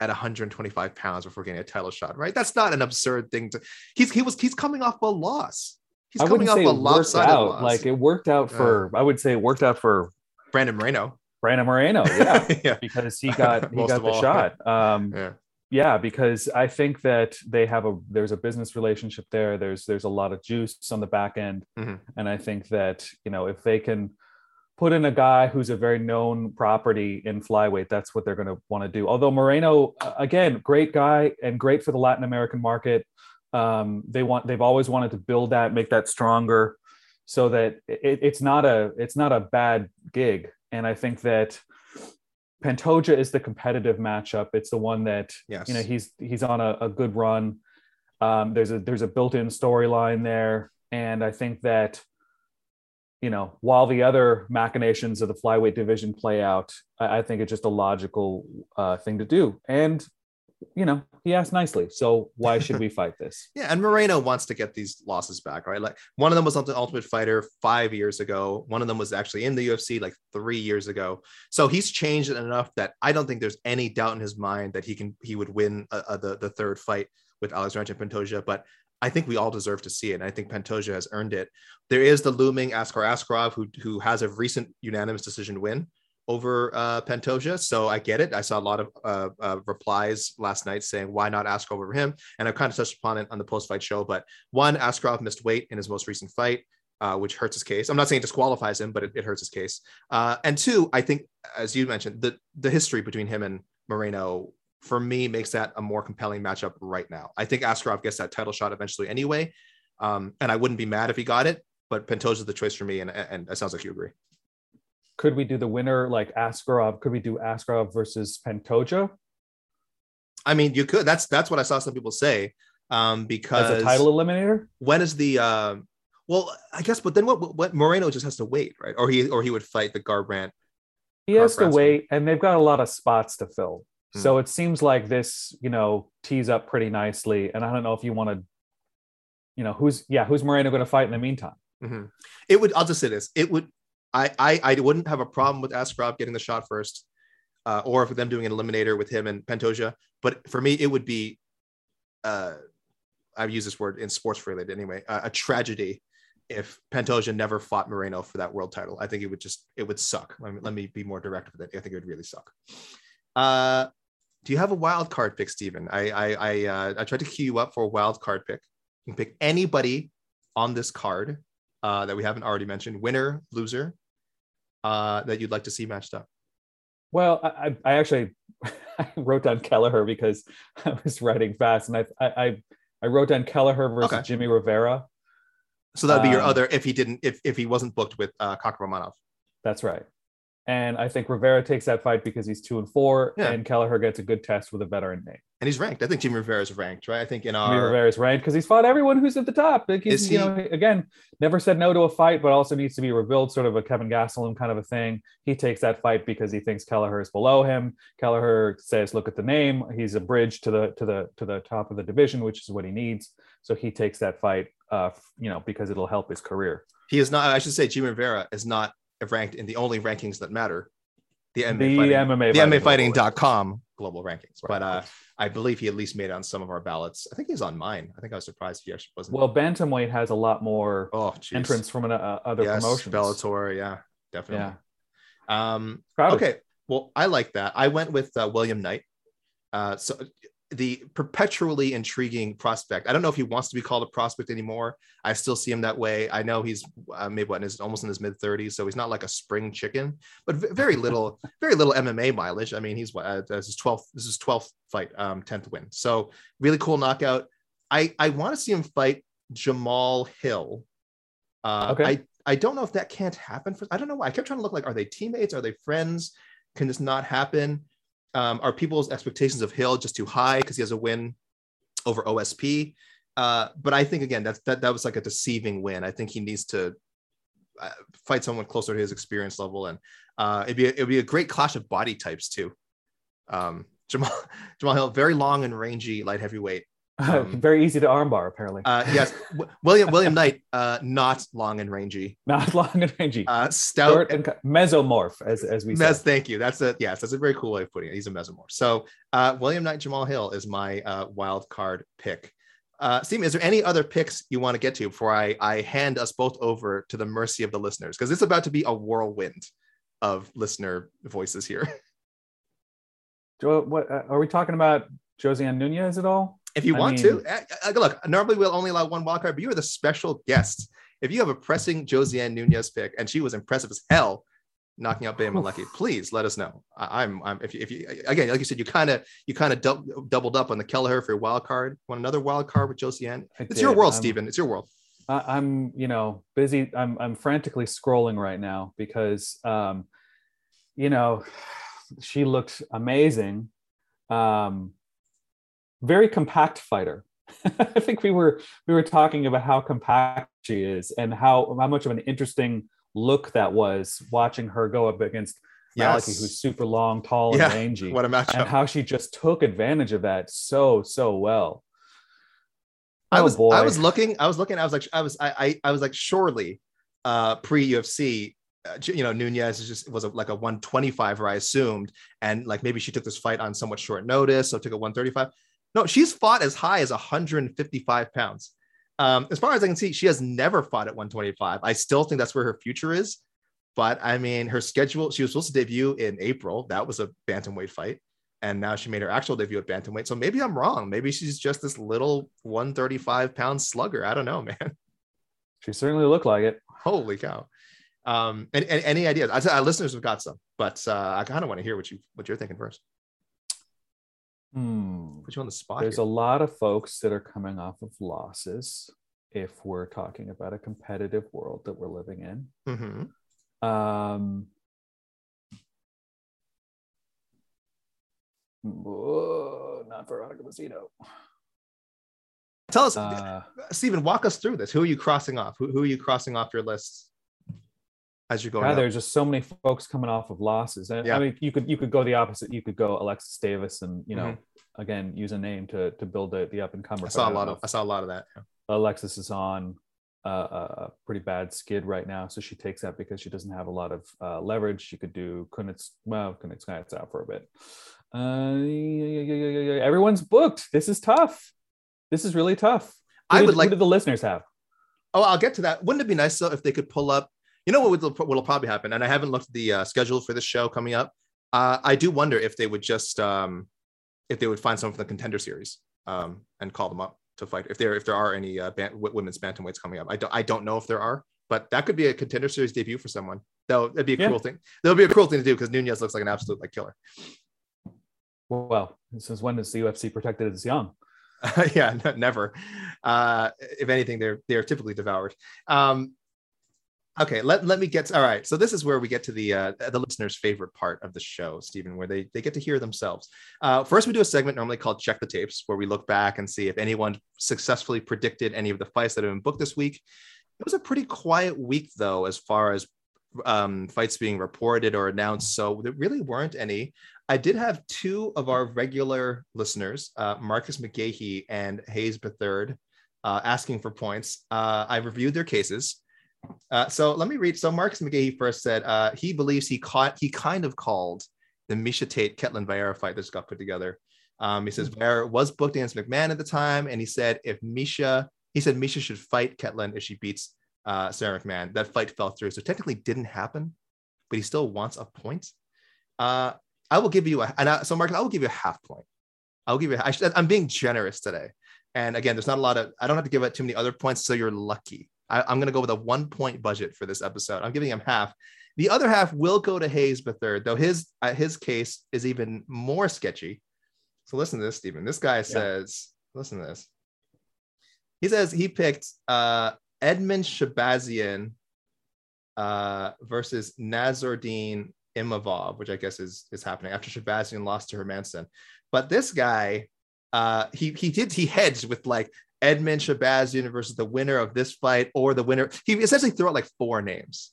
at 125 pounds before getting a title shot. Right? That's not an absurd thing to. He's he was he's coming off a loss. He's I coming off a lopsided out. loss. Like it worked out for. I would say it worked out for Brandon Moreno. Brandon Moreno. Yeah, <laughs> yeah. because he got he got the all. shot. <laughs> Um, Yeah. yeah because i think that they have a there's a business relationship there there's there's a lot of juice on the back end Mhm. and i think that you know if they can put in a guy who's a very known property in flyweight that's what they're going to want to do although moreno again great guy and great for the latin american market Um, they want they've always wanted to build that, make that stronger, so that it, it's not a it's not a bad gig. And I think that Pantoja is the competitive matchup. It's the one that Yes. you know he's he's on a, a good run. Um, there's a there's a built-in storyline there, and I think that you know while the other machinations of the flyweight division play out, I, I think it's just a logical uh, thing to do. And you know he asked nicely, so why should we fight this? <laughs> Yeah, and Moreno wants to get these losses back, right? Like one of them was on the Ultimate Fighter five years ago. One of them was actually in the UFC like three years ago. So he's changed enough that I don't think there's any doubt in his mind that he can he would win uh, uh, the the third fight with Alexander Pantoja. But I think we all deserve to see it, and I think Pantoja has earned it. There is the looming Askar Askarov, who who has a recent unanimous decision win over uh, Pantoja. So I get it. I saw a lot of uh, uh, replies last night saying, why not Askarov over him? And I've kind of touched upon it on the post fight show. But one, Askarov missed weight in his most recent fight. Uh, which hurts his case. I'm not saying it disqualifies him, but it, it hurts his case. Uh, and two, I think, as you mentioned, the the history between him and Moreno for me makes that a more compelling matchup right now. I think Askarov gets that title shot eventually anyway, um, and I wouldn't be mad if he got it. But Pantoja is the choice for me, and and it sounds like you agree. Could we do the winner like Askarov? Could we do Askarov versus Pantoja I mean, you could. That's that's what I saw some people say. Um, because as a title eliminator? when is the um well i guess but then what what moreno just has to wait right or he or he would fight the garbrandt He has to wait, and they've got a lot of spots to fill. Hmm. So it seems like this, you know, tees up pretty nicely. And I don't know if you want to, you know, who's yeah, who's Moreno going to fight in the meantime? Mhm. it would i'll just say this it would i i i wouldn't have a problem with askarov getting the shot first uh, or if them doing an eliminator with him and pantoja but for me it would be uh i've used this word in sports related anyway uh, a tragedy if pantoja never fought moreno for that world title i think it would just it would suck let me, let me be more direct with it i think it would really suck uh do you have a wild card pick, Stephen? I I I, uh, I tried to queue you up for a wild card pick. You can pick anybody on this card uh, that we haven't already mentioned, winner, loser, uh, that you'd like to see matched up. Well, I, I actually <laughs> I wrote down Kelleher because <laughs> I was writing fast, and I I I, I wrote down Kelleher versus Okay. Jimmy Rivera. So that'd be your Um, other if he didn't if if he wasn't booked with uh, Kakhramonov. That's right. And I think Rivera takes that fight because he's two and four, Yeah. and Kelleher gets a good test with a veteran name. And he's ranked. I think Jimmy Rivera is ranked, right? I think in our Jimmy Rivera's ranked because he's fought everyone who's at the top. Like he's, Is you know, again, never said no to a fight, but also needs to be rebuilt, sort of a Kelvin Gastelum kind of a thing. He takes that fight because he thinks Kelleher is below him. Kelleher says, "Look at the name. He's a bridge to the to the to the top of the division, which is what he needs." So he takes that fight, uh, you know, because it'll help his career. he is not. I should say Jimmy Rivera is not ranked in the only rankings that matter. The MMA the fighting, MMA, the fighting MMAfighting.com global rankings. Right, But uh. I believe he at least made it on some of our ballots. I think he's on mine. I think I was surprised he actually wasn't. Well, bantamweight has a lot more oh, geez. entrance from an, uh, other yes, promotions. Bellator, yeah, definitely. Um, Crowded. okay, well, I like that. I went with uh, William Knight. Uh, so the perpetually intriguing prospect. I don't know if he wants to be called a prospect anymore. I still see him that way. I know he's uh, maybe what his almost in his mid 30s, so he's not like a spring chicken, but very <laughs> little, very little MMA mileage. I mean, he's what uh, this is 12th. This is 12th fight, um, 10th win. So really cool knockout. I I want to see him fight Jamahal Hill. Uh, Okay. I I don't know if that can't happen for. I don't know why. I kept trying to look like, are they teammates? Are they friends? Can this not happen? Um, are people's expectations of Hill just too high because he has a win over OSP? Uh, but I think again that that that was like a deceiving win. I think he needs to uh, fight someone closer to his experience level, and uh, it'd be it'd be a great clash of body types too. Um, Jamal <laughs> Jamahal Hill, very long and rangy light heavyweight. Um, Very easy to armbar, apparently. Uh, yes, William William Knight, uh, not long and rangy. <laughs> Not long and rangy. Uh, stout Short and mesomorph, as as we Mes, say. thank you. That's a yes, that's a very cool way of putting it. He's a mesomorph. So uh, William Knight Jamahal Hill is my uh, wild card pick. Uh, Steve, is there any other picks you want to get to before I, I hand us both over to the mercy of the listeners? Because it's about to be a whirlwind of listener voices here. <laughs> Jo- what are we talking about? Josiane Nunes at all? If you I want mean- to, uh, uh, look, normally we'll only allow one wild card, but you are the special guest. If you have a pressing Josiane Nunes pick, and she was impressive as hell knocking out Bea Malecki, please let us know. I, am I'm, I'm if you, if you again, like you said, you kind of you kind of du- doubled up on the Kelleher for your wild card. Want another wild card with Josiane? I It's did. your world, I'm- Stephen. It's your world. I, I'm, you know, busy. I'm, I'm frantically scrolling right now because, um, you know, she looked amazing. Um, very compact fighter. <laughs> I think we were we were talking about how compact she is and how how much of an interesting look that was watching her go up against Malecki, Yes. who's super long, tall, and rangy, What a and how she just took advantage of that so so well. I Oh, was boy. I was looking, I was looking, I was like, I was I I, I was like, surely uh pre UFC, uh, you know, Nunes is just was a, like a 125 or I assumed, and like maybe she took this fight on somewhat short notice, so took a 135. No, she's fought as high as 155 pounds. Um, as far as I can see, she has never fought at 125. I still think that's where her future is. But I mean, her schedule, she was supposed to debut in April. That was a bantamweight fight. And now she made her actual debut at bantamweight. So maybe I'm wrong. Maybe she's just this little 135 pound slugger. I don't know, <laughs> man. She certainly looked like it. Holy cow. Um, and, and any ideas? I said our listeners have got some, but uh, I kind of want to hear what you what you're thinking first. Hmm. Put you on the spot. There's here. a lot of folks that are coming off of losses if we're talking about a competitive world that we're living in. Mhm. Um, whoa, not Veronica Mazzino. Tell us, Uh, Stephen, walk us through this. Who are you crossing off? Who, who are you crossing off your list as you're going? yeah, up? there's just so many folks coming off of losses. And Yeah. I mean, you could you could go the opposite. You could go Alexis Davis, and you know, Mm-hmm. again, use a name to to build the, the up and comer. I saw a lot of I saw a lot of that. yeah. Alexis is on a, a pretty bad skid right now, so she takes that because she doesn't have a lot of uh, leverage. She could do Kunitz. Well, Kunitz out for a bit. Uh, yeah, yeah, yeah, yeah, yeah. Everyone's booked. This is tough. This is really tough. Who I did- would like Who did the listeners have? Oh, I'll get to that. Wouldn't it be nice though if they could pull up? You know what would what'll probably happen? And I haven't looked at the uh, schedule for this show coming up. Uh, I do wonder if they would just um, if they would find someone from the contender series um, and call them up to fight. If there if there are any uh, ban- women's bantamweights coming up, I don't I don't know if there are, but that could be a contender series debut for someone. Though that'd be a Yeah. cool thing. That'll be a cool thing to do because Nunes looks like an absolute like killer. Well, since when is the UFC protected as young? <laughs> yeah, never. Uh, if anything, they're they're typically devoured. Um, okay, let, let me get all right. So this is where we get to the uh, the listener's favorite part of the show, Stephen, where they they get to hear themselves. Uh, first, we do a segment normally called "Check the Tapes," where we look back and see if anyone successfully predicted any of the fights that have been booked this week. It was a pretty quiet week, though, as far as um, fights being reported or announced. So there really weren't any. I did have two of our regular listeners, uh, Marcus McGahee and Hayes Bethard, uh, asking for points. Uh, I reviewed their cases. Uh, so let me read. So Marcus McGahee first said uh, he believes he caught, he kind of called the Miesha Tate Ketlin Vieira fight that just got put together. Um, he says Vieira was booked against McMann at the time, and he said if Miesha, he said Miesha should fight Ketlin if she beats uh, Sara McMann. That fight fell through, so technically didn't happen, but he still wants a point. Uh, I will give you a, and I, so Marcus, I will give you a half point. I'll give you. I should, I'm being generous today, and again, there's not a lot of. I don't have to give out too many other points, so you're lucky. I, I'm going to go with a one point budget for this episode. I'm giving him half. The other half will go to Hayes Bethard, though his uh, his case is even more sketchy. So listen to this, Stephen. This guy says, listen to this. He says he picked uh, Edmen Shahbazyan uh, versus Nassourdine Imavov, which I guess is is happening after Shabazian lost to Hermansson. But this guy, uh, he he did he hedged with like Edmen Shahbazyan versus the winner of this fight or the winner. He essentially threw out like four names.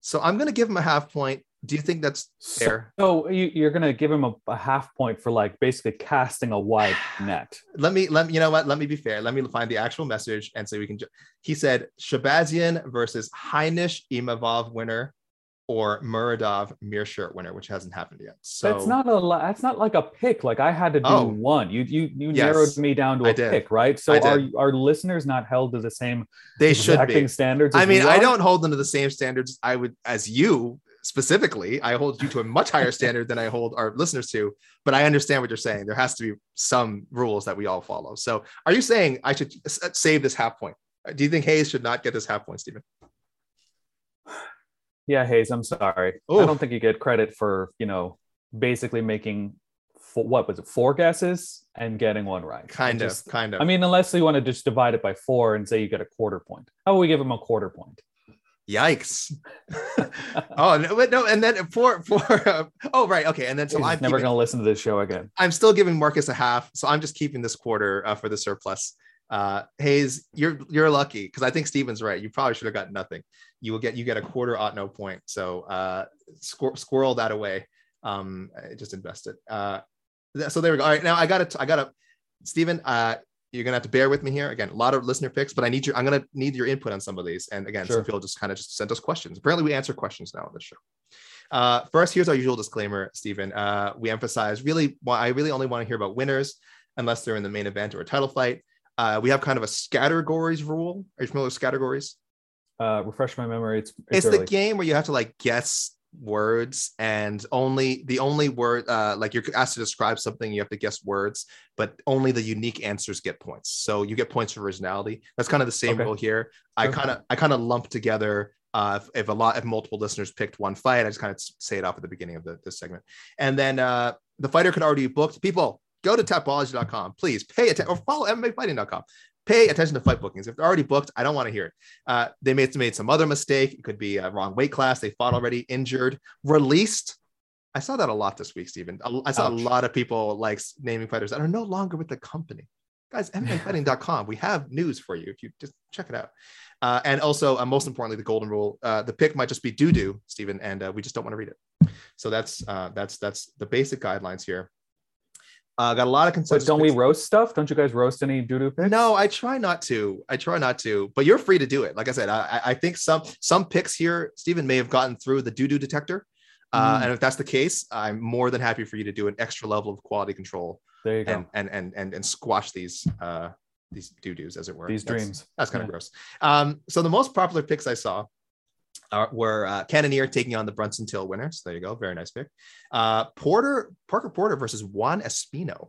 So I'm gonna give him a half point. Do you think that's fair? So you, you're gonna give him a, a half point for like basically casting a wide <sighs> net. let me let me you know what let me be fair let me find the actual message and so we can ju- he said shahbazyan versus heinisch imavov winner or muradov meerschaert winner which hasn't happened yet so that's not a that's not like a pick. Like I had to do Oh. one. You you you Yes, narrowed me down to a pick, right? So are are listeners not held to the same they should be standards? i mean i don't hold them to the same standards i would as you specifically i hold you to a much higher standard than i hold our listeners to but i understand what you're saying there has to be some rules that we all follow so are you saying i should save this half point do you think hayes should not get this half point stephen Yeah, Hayes, I'm sorry. Oof. I don't think you get credit for, you know, basically making four, what was it, four guesses and getting one right. Kind of, just- kind of. I mean, unless you want to just divide it by four and say you get a quarter point. How about we give him a quarter point? Yikes! <laughs> <laughs> oh no, but no, and then for for uh, <laughs> oh right, okay, and then so He's I'm never going to listen to this show again. I'm still giving Marcus a half, so I'm just keeping this quarter uh, for the surplus. Uh, Hayes, you're you're lucky because I think Steven's right. You probably should have got nothing. You will get you get a quarter ought no point. So uh, squir- squirrel that away. Um, just invest it. Uh, th- so there we go. All right, now I got to I got to Steven. Uh, you're gonna have to bear with me here. Again, a lot of listener picks, but I need your I'm gonna need your input on some of these. And again, some Sure. people just kind of just sent us questions. Apparently, we answer questions now on this show. Uh, first, here's our usual disclaimer, Stephen. Uh, we emphasize really, why I really only want to hear about winners unless they're in the main event or a title fight. Uh, we have kind of a categories rule. Are you familiar with categories? Uh, refresh my memory. It's, It's, it's, the game where you have to like guess words and only the only word uh like you're asked to describe something you have to guess words but only the unique answers get points so you get points for originality that's kind of the same Okay. rule here i kind of i kind of lump together uh if, if a lot if multiple listeners picked one fight i just kind of say it off at the beginning of the, this segment and then uh the fighter could already be booked people go to tapology.com please pay attention or follow mmafighting.com pay attention to fight bookings if they're already booked i don't want to hear it uh, they made, made some other mistake. It could be a wrong weight class. They fought already, injured, released. I saw that a lot this week, Stephen. I- I saw Ouch. a lot of people like naming fighters that are no longer with the company. Guys, MMAfighting.com. We have news for you if you just check it out. Uh, and also, uh, most importantly, the golden rule. Uh, the pick might just be doo doo, Stephen, and uh, we just don't want to read it. So that's uh, that's that's the basic guidelines here. Uh, got a lot of But don't we roast stuff? Don't you guys roast any doo doo picks? No, I try not to. I try not to, but you're free to do it. Like I said, I, I- think some some picks here, Stephen, may have gotten through the doo doo detector. Uh, Mm. and if that's the case, I'm more than happy for you to do an extra level of quality control There you go. and and and and, and squash these uh these doo doos, as it were. These That's- dreams. That's kind of Yeah. gross. Um, so the most popular picks I saw are, were uh, Cannonier taking on the Brunson Till winner. So there you go, very nice pick. Uh, Porter Parker Porter versus Juan Espino.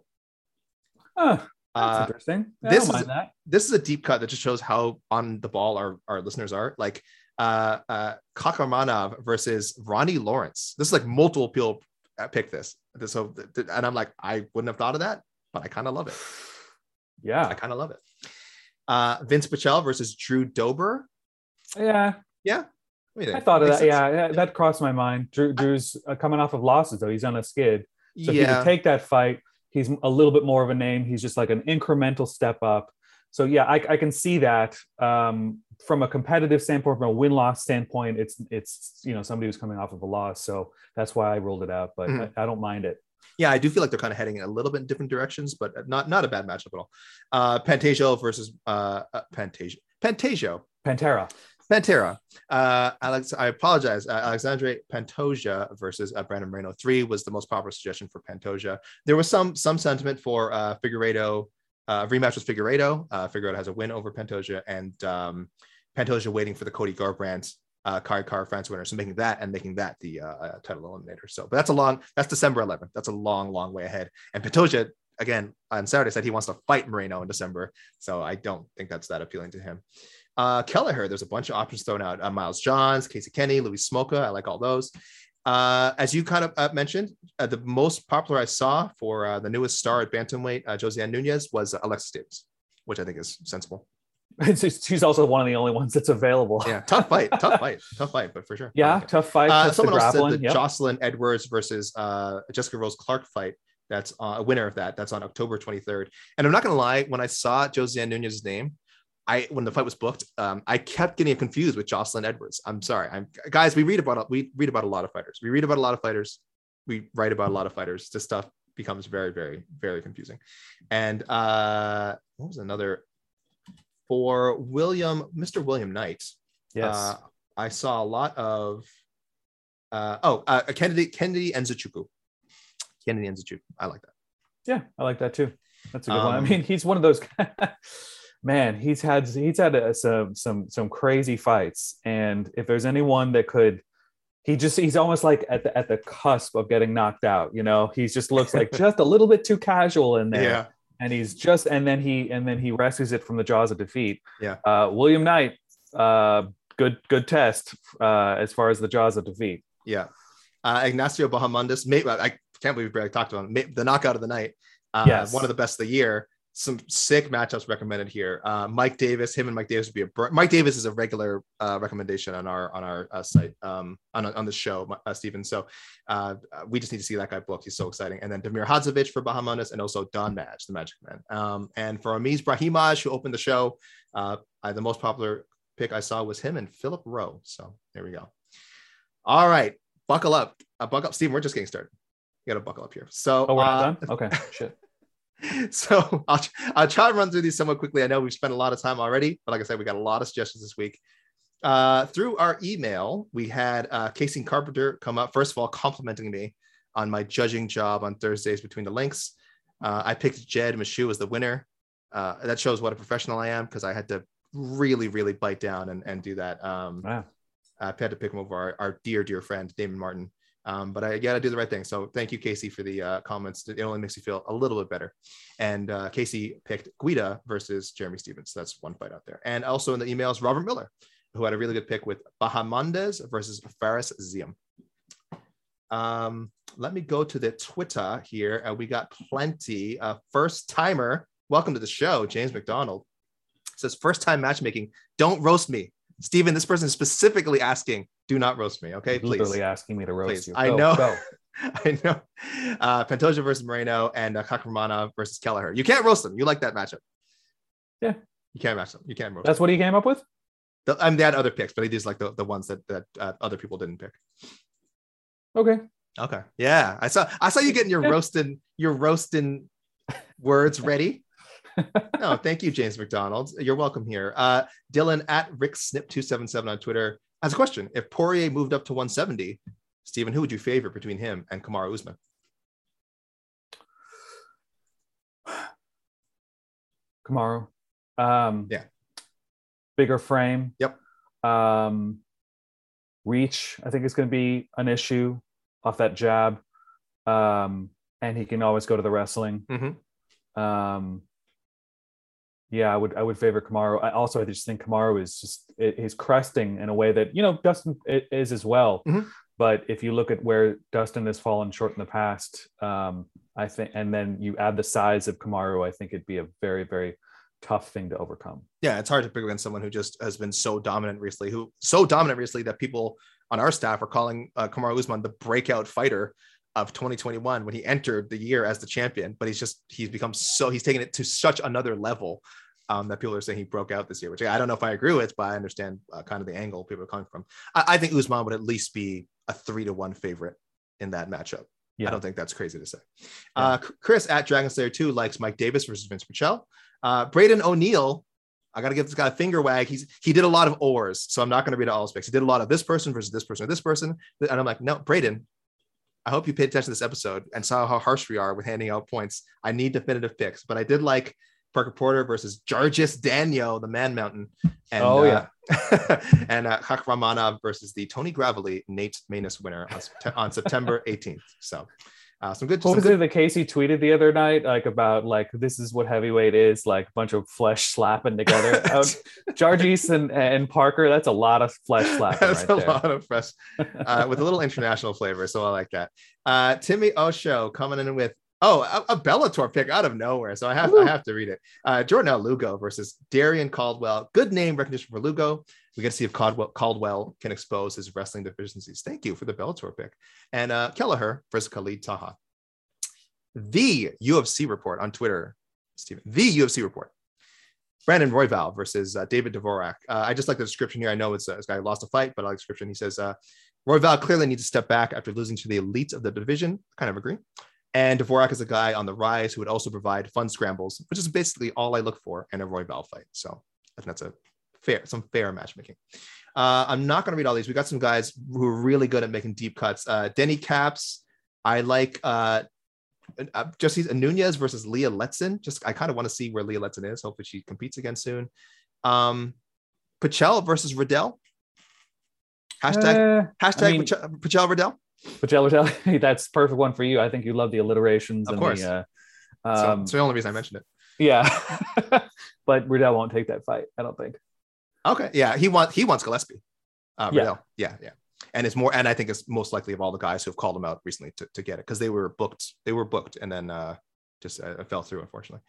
Huh, that's Uh, interesting. I this is- this is a deep cut that just shows how on the ball our, our listeners are. Like uh, uh, Kakhramonov versus Ronnie Lawrence. This is like multiple people uh, pick this. So, and I'm like, I wouldn't have thought of that, but I kind of love it. <sighs> Yeah, I kind of love it. Uh, Vinc Pichel versus Drew Dober. Yeah. Yeah. What do you I thought of that. sense? Yeah, yeah, that crossed my mind. Drew, Drew's uh, coming off of losses, though. He's on a skid. So if he could take that fight, he's a little bit more of a name. He's just like an incremental step up. So yeah, I, I can see that um, from a competitive standpoint, from a win loss standpoint. It's it's you know somebody who's coming off of a loss, so that's why I rolled it out. But Mhm. I, I don't mind it. yeah, I do feel like they're kind of heading in a little bit in different directions, but not not a bad matchup at all. Uh, Pantasio versus uh, uh, Pantasio. Pantasio. Pantera. Pantera. Uh, Alex, I apologize. Uh, Alexandre Pantoja versus uh, Brandon Moreno. Three was the most popular suggestion for Pantoja. There was some some sentiment for uh, Figueiredo. Uh, rematch with Figueiredo. Uh, Figueiredo has a win over Pantoja, and um, Pantoja waiting for the Cody Garbrandt uh, Kai Kara France winner. So making that and making that the uh, uh, title eliminator. So, but that's a long. That's December 11th. That's a long, long way ahead. And Pantoja again on Saturday said he wants to fight Moreno in December. So I don't think that's that appealing to him. Uh, Kelleher, there's a bunch of options thrown out. Uh, Miles Johns, Casey Kenny, Louis Smolka. I like all those. Uh, as you kind of uh, mentioned, uh, the most popular I saw for uh, the newest star at bantamweight, uh, Josiane Nunes, was Alexis Davis, which I think is sensible. <laughs> She's also one of the only ones that's available. Yeah, tough <laughs> fight, tough fight, tough fight, but for sure. Yeah, it. tough fight. Uh, someone else said the yep. Jocelyn Edwards versus uh, Jessica Rose Clark fight. That's uh, a winner of that. That's on October 23rd. And I'm not gonna lie, when I saw Josiane Nunes's name, I when the fight was booked, um, I kept getting confused with Jocelyn Edwards. I'm sorry. I'm guys. We read about we read about a lot of fighters. We read about a lot of fighters. We write about a lot of fighters. This stuff becomes very, very, very confusing. And uh, what was another for William, Mr. William Knight? Yes. Uh, I saw a lot of uh, oh uh, Kennedy Kennedy Nzechukwu. Kennedy Nzechukwu. I like that. Yeah, I like that too. That's a good one. I Um, mean, he's one of those. <laughs> man, he's had he's had uh some some some crazy fights, and if there's anyone that could, he just he's almost like at the at the cusp of getting knocked out. You know, he just looks like <laughs> just a little bit too casual in there. Yeah. and he's just and then he and then he rescues it from the jaws of defeat. Yeah. Uh, William Knight, uh, good good test uh, as far as the jaws of defeat. Yeah. Uh, Ignacio Bahamondes, maybe I can't believe we talked about him. the knockout of the night. Uh, Yes. One of the best of the year. Some sick matchups recommended here. Uh, Mike Davis, him and Mike Davis would be a br- Mike Davis is a regular uh, recommendation on our on our uh, site um, on on the show, uh, Stephen. So uh, we just need to see that guy booked. He's so exciting. And then Damir Hadzovic for Bahamondes and also Don Madge, the Magic Man. Um, and for Ramiz Brahimaj, who opened the show, uh, I, the most popular pick I saw was him and Philip Rowe. So there we go. All right, buckle up. Uh, buckle up, Stephen. We're just getting started. You got to buckle up here. So, Oh, we're uh, not done. Okay, shit. <laughs> <laughs> so I'll, I'll try to run through these somewhat quickly. I know we've spent a lot of time already, but like I said, we got a lot of suggestions this week. Uh, through our email, we had uh, Casey Carpenter come up. First of all, complimenting me on my judging job on Thursdays between the links. Uh, I picked Jed Mashu as the winner. Uh, that shows what a professional I am because I had to really, really bite down and, and do that. Um, Wow. I had to pick him over our, our dear, dear friend, Damon Martin. Um, but I got to do the right thing. So thank you, Casey, for the uh, comments. It only makes me feel a little bit better. And uh, Casey picked Guida versus Jeremy Stephens. That's one fight out there. And also in the emails, Robert Miller, who had a really good pick with Bahamondes versus Fares Ziam. Um, let me go to the Twitter here. Uh, we got plenty. Uh, first timer, welcome to the show, James McDonald. Says first time matchmaking. Don't roast me. Stephen, this person is specifically asking, do not roast me. Okay, please. Literally asking me to roast Please. you. I Go, know. go. <laughs> I know. Uh, Pantoja versus Moreno and uh, Kakamana versus Kelleher. You can't roast them. You like that matchup. Yeah. You can't match them. You can't roast That's what he came up with. The- I mean, they had other picks, but he just like the, the ones that, that uh, other people didn't pick. Okay. Okay. Yeah. I saw I saw you getting your roasting your roasting words <laughs> ready. no, thank you, James McDonald. You're welcome here. Uh, Dylan at Rick Snip 277 on Twitter has a question. If Poirier moved up to 170, Stephen, who would you favor between him and Kamara Usman? Kamaru. Um, Yeah. Bigger frame. Yep. Um, reach, I think, is going to be an issue off that jab. Um, and he can always go to the wrestling. Mhm. Um, yeah, I would I would favor Kamaru. I also I just think Kamaru is just he's cresting in a way that you know Dustin is as well. Mhm. But if you look at where Dustin has fallen short in the past, um, I think, and then you add the size of Kamaru, I think it'd be a very very tough thing to overcome. yeah, it's hard to pick against someone who just has been so dominant recently, who so dominant recently that people on our staff are calling uh, Kamaru Usman the breakout fighter of 2021 when he entered the year as the champion. But he's just he's become so he's taken it to such another level um, that people are saying he broke out this year, which I don't know if I agree with, but I understand uh, kind of the angle people are coming from. I, I think Usman would at least be a three to one favorite in that matchup. Yeah. I don't think that's crazy to say. Uh, Chris at Dragon Slayer 2 likes Mike Davis versus Vinc Pichel. Uh, Braden O'Neill, I got to give this guy a finger wag. He's he did a lot of ors, so I'm not going to read all his picks. He did a lot of this person versus this person or this person, and I'm like, no, Braden. I hope you paid attention to this episode and saw how harsh we are with handing out points. I need definitive picks, but I did like Parker Porter versus Jargis Daniel, the Man Mountain. And, Oh, uh, <laughs> and uh, Hak Ramanov versus the Tony Gravely Nate Maness winner on, on September 18th. So, uh, some good. What some was good it that Casey tweeted the other night, like about like this is what heavyweight is, like a bunch of flesh slapping together. <laughs> Jargis and, and Parker, that's a lot of flesh slapping That's right a there. lot of fresh, uh, with a little international flavor. So I like that. Uh, Timmy Osho coming in with oh a, a Bellator pick out of nowhere. So I have Woo. I have to read it. Uh, Jornel Lugo versus Darrion Caldwell. Good name recognition for Lugo. We got to see if Caldwell, Caldwell can expose his wrestling deficiencies. Thank you for the Bellator pick. And uh, Kelleher versus Khalid Taha. The UFC report on Twitter, Stephen. The UFC report. Brandon Royval versus uh, David Dvorak. Uh, I just like the description here. I know it's uh, this guy lost a fight, but I like the description. He says uh, Royval clearly needs to step back after losing to the elite of the division. Kind of agree. And Dvorak is a guy on the rise who would also provide fun scrambles, which is basically all I look for in a Royval fight. So I think that's a fair, some fair matchmaking. Uh, I'm not going to read all these. We got some guys who are really good at making deep cuts. Uh, Denny Caps. I like uh, uh, just Nunes versus Leah Letson. Just I kind of want to see where Leah Letson is. Hopefully she competes again soon. Um, Pachel versus Riddell. Hashtag Eh, hashtag I mean- Pachel, Pachel Riddell. Jello Jello, <laughs> that's perfect one for you. I think you love the alliterations Of and course. the uh, So um, it's the only reason I mentioned it. yeah. <laughs> but Riddell won't take that fight, I don't think. Okay, yeah, he wants he wants Gillespie. Uh, Yeah. Riddell. yeah, yeah, and it's more, and I think it's most likely of all the guys who have called him out recently to, to get it because they were booked. They were booked, and then uh, just uh, fell through, unfortunately.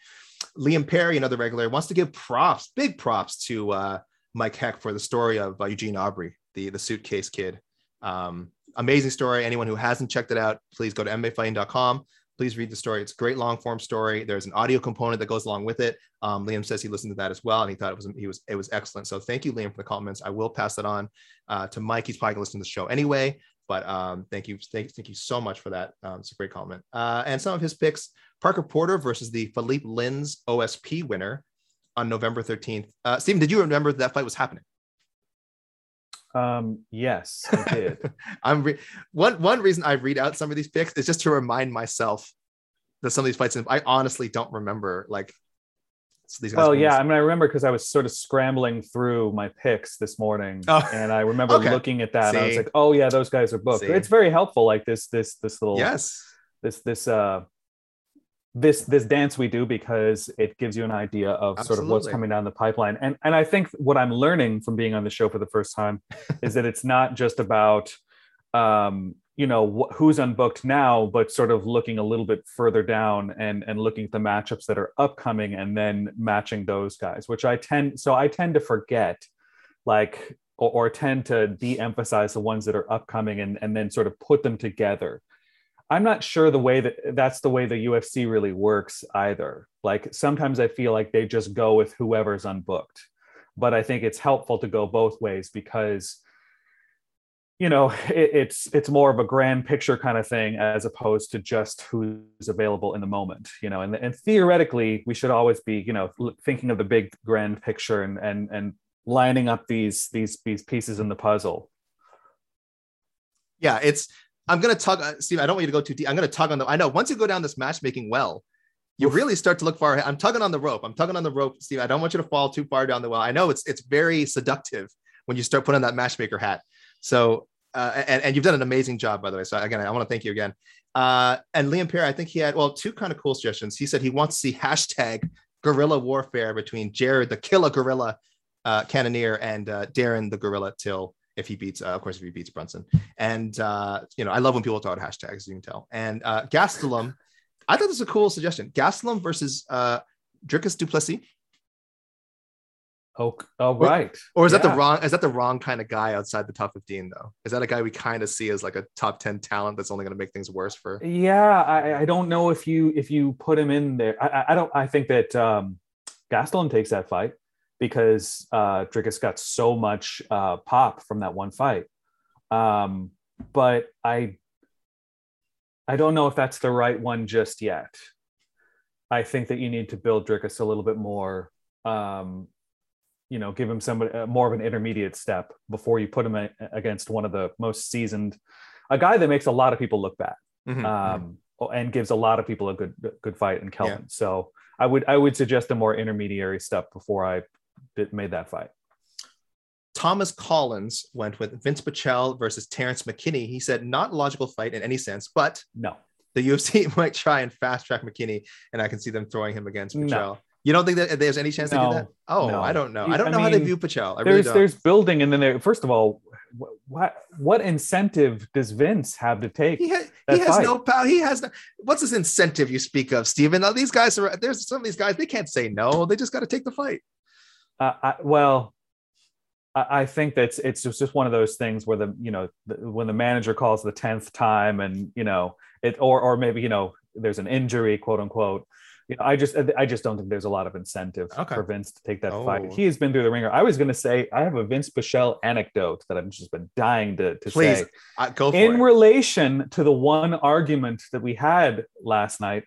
Liam Perry, another regular, wants to give props, big props to uh, Mike Heck for the story of uh, Eugene Aubrey, the the suitcase kid. Um, amazing story. Anyone who hasn't checked it out, please go to mmafighting.com. Please read the story. It's a great long form story. There's an audio component that goes along with it. Um, Liam says he listened to that as well, and he thought it was he was it was excellent. So thank you, Liam, for the comments. I will pass that on uh, to Mike. He's probably gonna listen to the show anyway. But um, thank you, thank, thank you so much for that. Um, it's a great comment. Uh, and some of his picks: Parker Porter versus the Philippe Lins OSP winner on November 13th. Uh, Stephen, did you remember that fight was happening? Um, yes, I did. <laughs> I'm re- one one reason I read out some of these picks is just to remind myself that some of these fights. I honestly don't remember like these. guys well, yeah, I mean, I remember because I was sort of scrambling through my picks this morning, Oh, and I remember okay. looking at that. And I was like, "Oh yeah, those guys are booked." See. It's very helpful, like this, this, this little, yes, this, this, uh, this, this dance we do because it gives you an idea of sort of what's coming down the pipeline. And and I think what I'm learning from being on the show for the first time <laughs> is that it's not just about um you know wh- who's unbooked now but sort of looking a little bit further down and and looking at the matchups that are upcoming and then matching those guys which i tend so i tend to forget like or, or tend to de-emphasize the ones that are upcoming and and then sort of put them together i'm not sure the way that that's the way the ufc really works either like sometimes i feel like they just go with whoever's unbooked but i think it's helpful to go both ways because you know <laughs> it, it's it's more of a grand picture kind of thing as opposed to just who's available in the moment you know and, and theoretically we should always be you know thinking of the big grand picture and and and lining up these these these pieces in the puzzle yeah. It's I'm gonna tug, uh, Steve. I don't want you to go too deep. I'm gonna tug on the. I know once you go down this matchmaking well, you really start to look far ahead. I'm tugging on the rope. I'm tugging on the rope, Steve. I don't want you to fall too far down the well. I know it's it's very seductive when you start putting on that matchmaker hat. So uh, and and you've done an amazing job, by the way. So again, I want to thank you again. Uh, and Liam Perry, I think he had well two kind of cool suggestions. He said he wants to see hashtag guerrilla warfare between Jared the killer gorilla uh, Cannonier and uh, Darren the gorilla Till if he beats, uh, of course, if he beats Brunson. And uh, you know, I love when people throw out hashtags, as you can tell. And uh, Gastelum, I thought this was a cool suggestion. Gastelum versus uh, Dricus du Plessis, oh, oh right or is that the wrong? Is that the wrong kind of guy outside the top 15 though? Is that a guy we kind of see as like a top 10 talent that's only going to make things worse for? yeah I, I don't know if you if you put him in there i I- i don't i think that um gastelum takes that fight because uh got so much uh pop from that one fight um but i i don't know if that's the right one just yet i think that you need to build Dricus a little bit more um you know give him some uh, more of an intermediate step before you put him a- against one of the most seasoned a guy that makes a lot of people look bad Mhm. um, and gives a lot of people a good good fight in Kelvin. So I would I would suggest a more intermediary step before I did, made that fight. Thomas Collins went with Vinc Pichel versus Terrence McKinney. He said, not a logical fight in any sense, but No, the UFC <laughs> might try and fast track McKinney, and I can see them throwing him against No. Pichel. You don't think that there's any chance they do that? Oh, No. I don't know. I don't I know how they view Pichel. I really there's don't. there's building, and then there. First of all, what what incentive does Vince have to take? he, ha- he has fight. no power. He has no. What's his incentive you speak of, Steven? Now, these guys are there's some of these guys they can't say no. They just got to take the fight. Uh, I, well, I, I think that's it's just, one of those things where the you know the, when the manager calls the tenth time, and you know it, or or maybe you know there's an injury, quote unquote. You know, I just I just don't think there's a lot of incentive Okay. for Vince to take that Oh. fight. He has been through the ringer. I was going to say I have a Vinc Pichel anecdote that I've just been dying to, to Please say uh, go for in it. relation to the one argument that we had last night.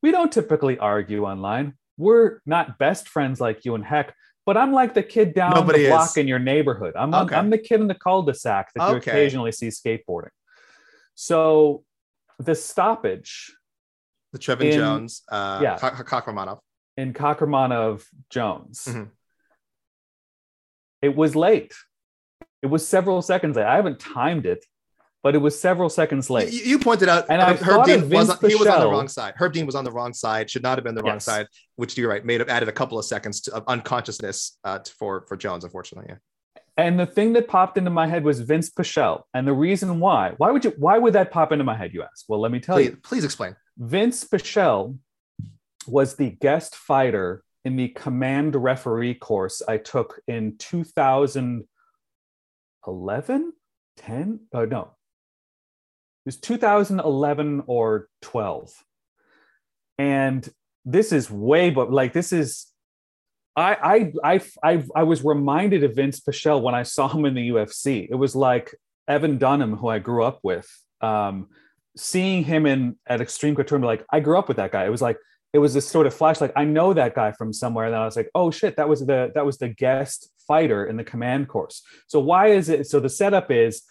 We don't typically argue online. We're not best friends like you and Heck, but I'm like the kid down Nobody the block is. in your neighborhood. I'm Okay. I'm the kid in the cul-de-sac that you occasionally see skateboarding. So the stoppage the Trevin in- Jones, uh, yeah. Ka- Ka- Kakhramonov. in Kakhramonov Jones, Mhm. it was late. It was several seconds late. I haven't timed it, but it was several seconds late. You, you pointed out, And Herb thought Dean was on, he was on the wrong side. Herb Dean was on the wrong side. Should not have been the wrong Yes. side. Which you're right, made have added a couple of seconds to, of unconsciousness uh, to- for for Jones, unfortunately. Yeah. And the thing that popped into my head was Vinc Pichel. And the reason why, why would you, why would that pop into my head? You ask. Well, let me tell Please, you. please explain. Vinc Pichel was the guest fighter in the command referee course I took in 2011, 10? Oh, no. Was 2011 or 12. And this is way, but like, this is, I, I, I, I, I was reminded of Vinc Pichel when I saw him in the UFC. It was like Evan Dunham, who I grew up with. Um, seeing him in at Extreme Couture, like, I grew up with that guy. It was like it was this sort of flash, like I know that guy from somewhere. And then I was like, oh shit, that was the that was the guest fighter in the command course. So why is it? So the setup is,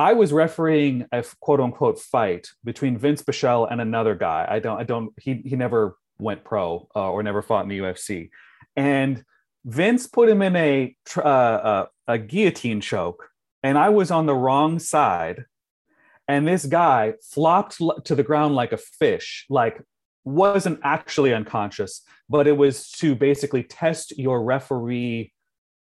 I was refereeing a quote unquote fight between Vince Pichel and another guy. I don't, I don't. He he never went pro uh, or never fought in the UFC, and Vince put him in a uh, uh, a guillotine choke, and I was on the wrong side and this guy flopped to the ground like a fish like wasn't actually unconscious but it was to basically test your referee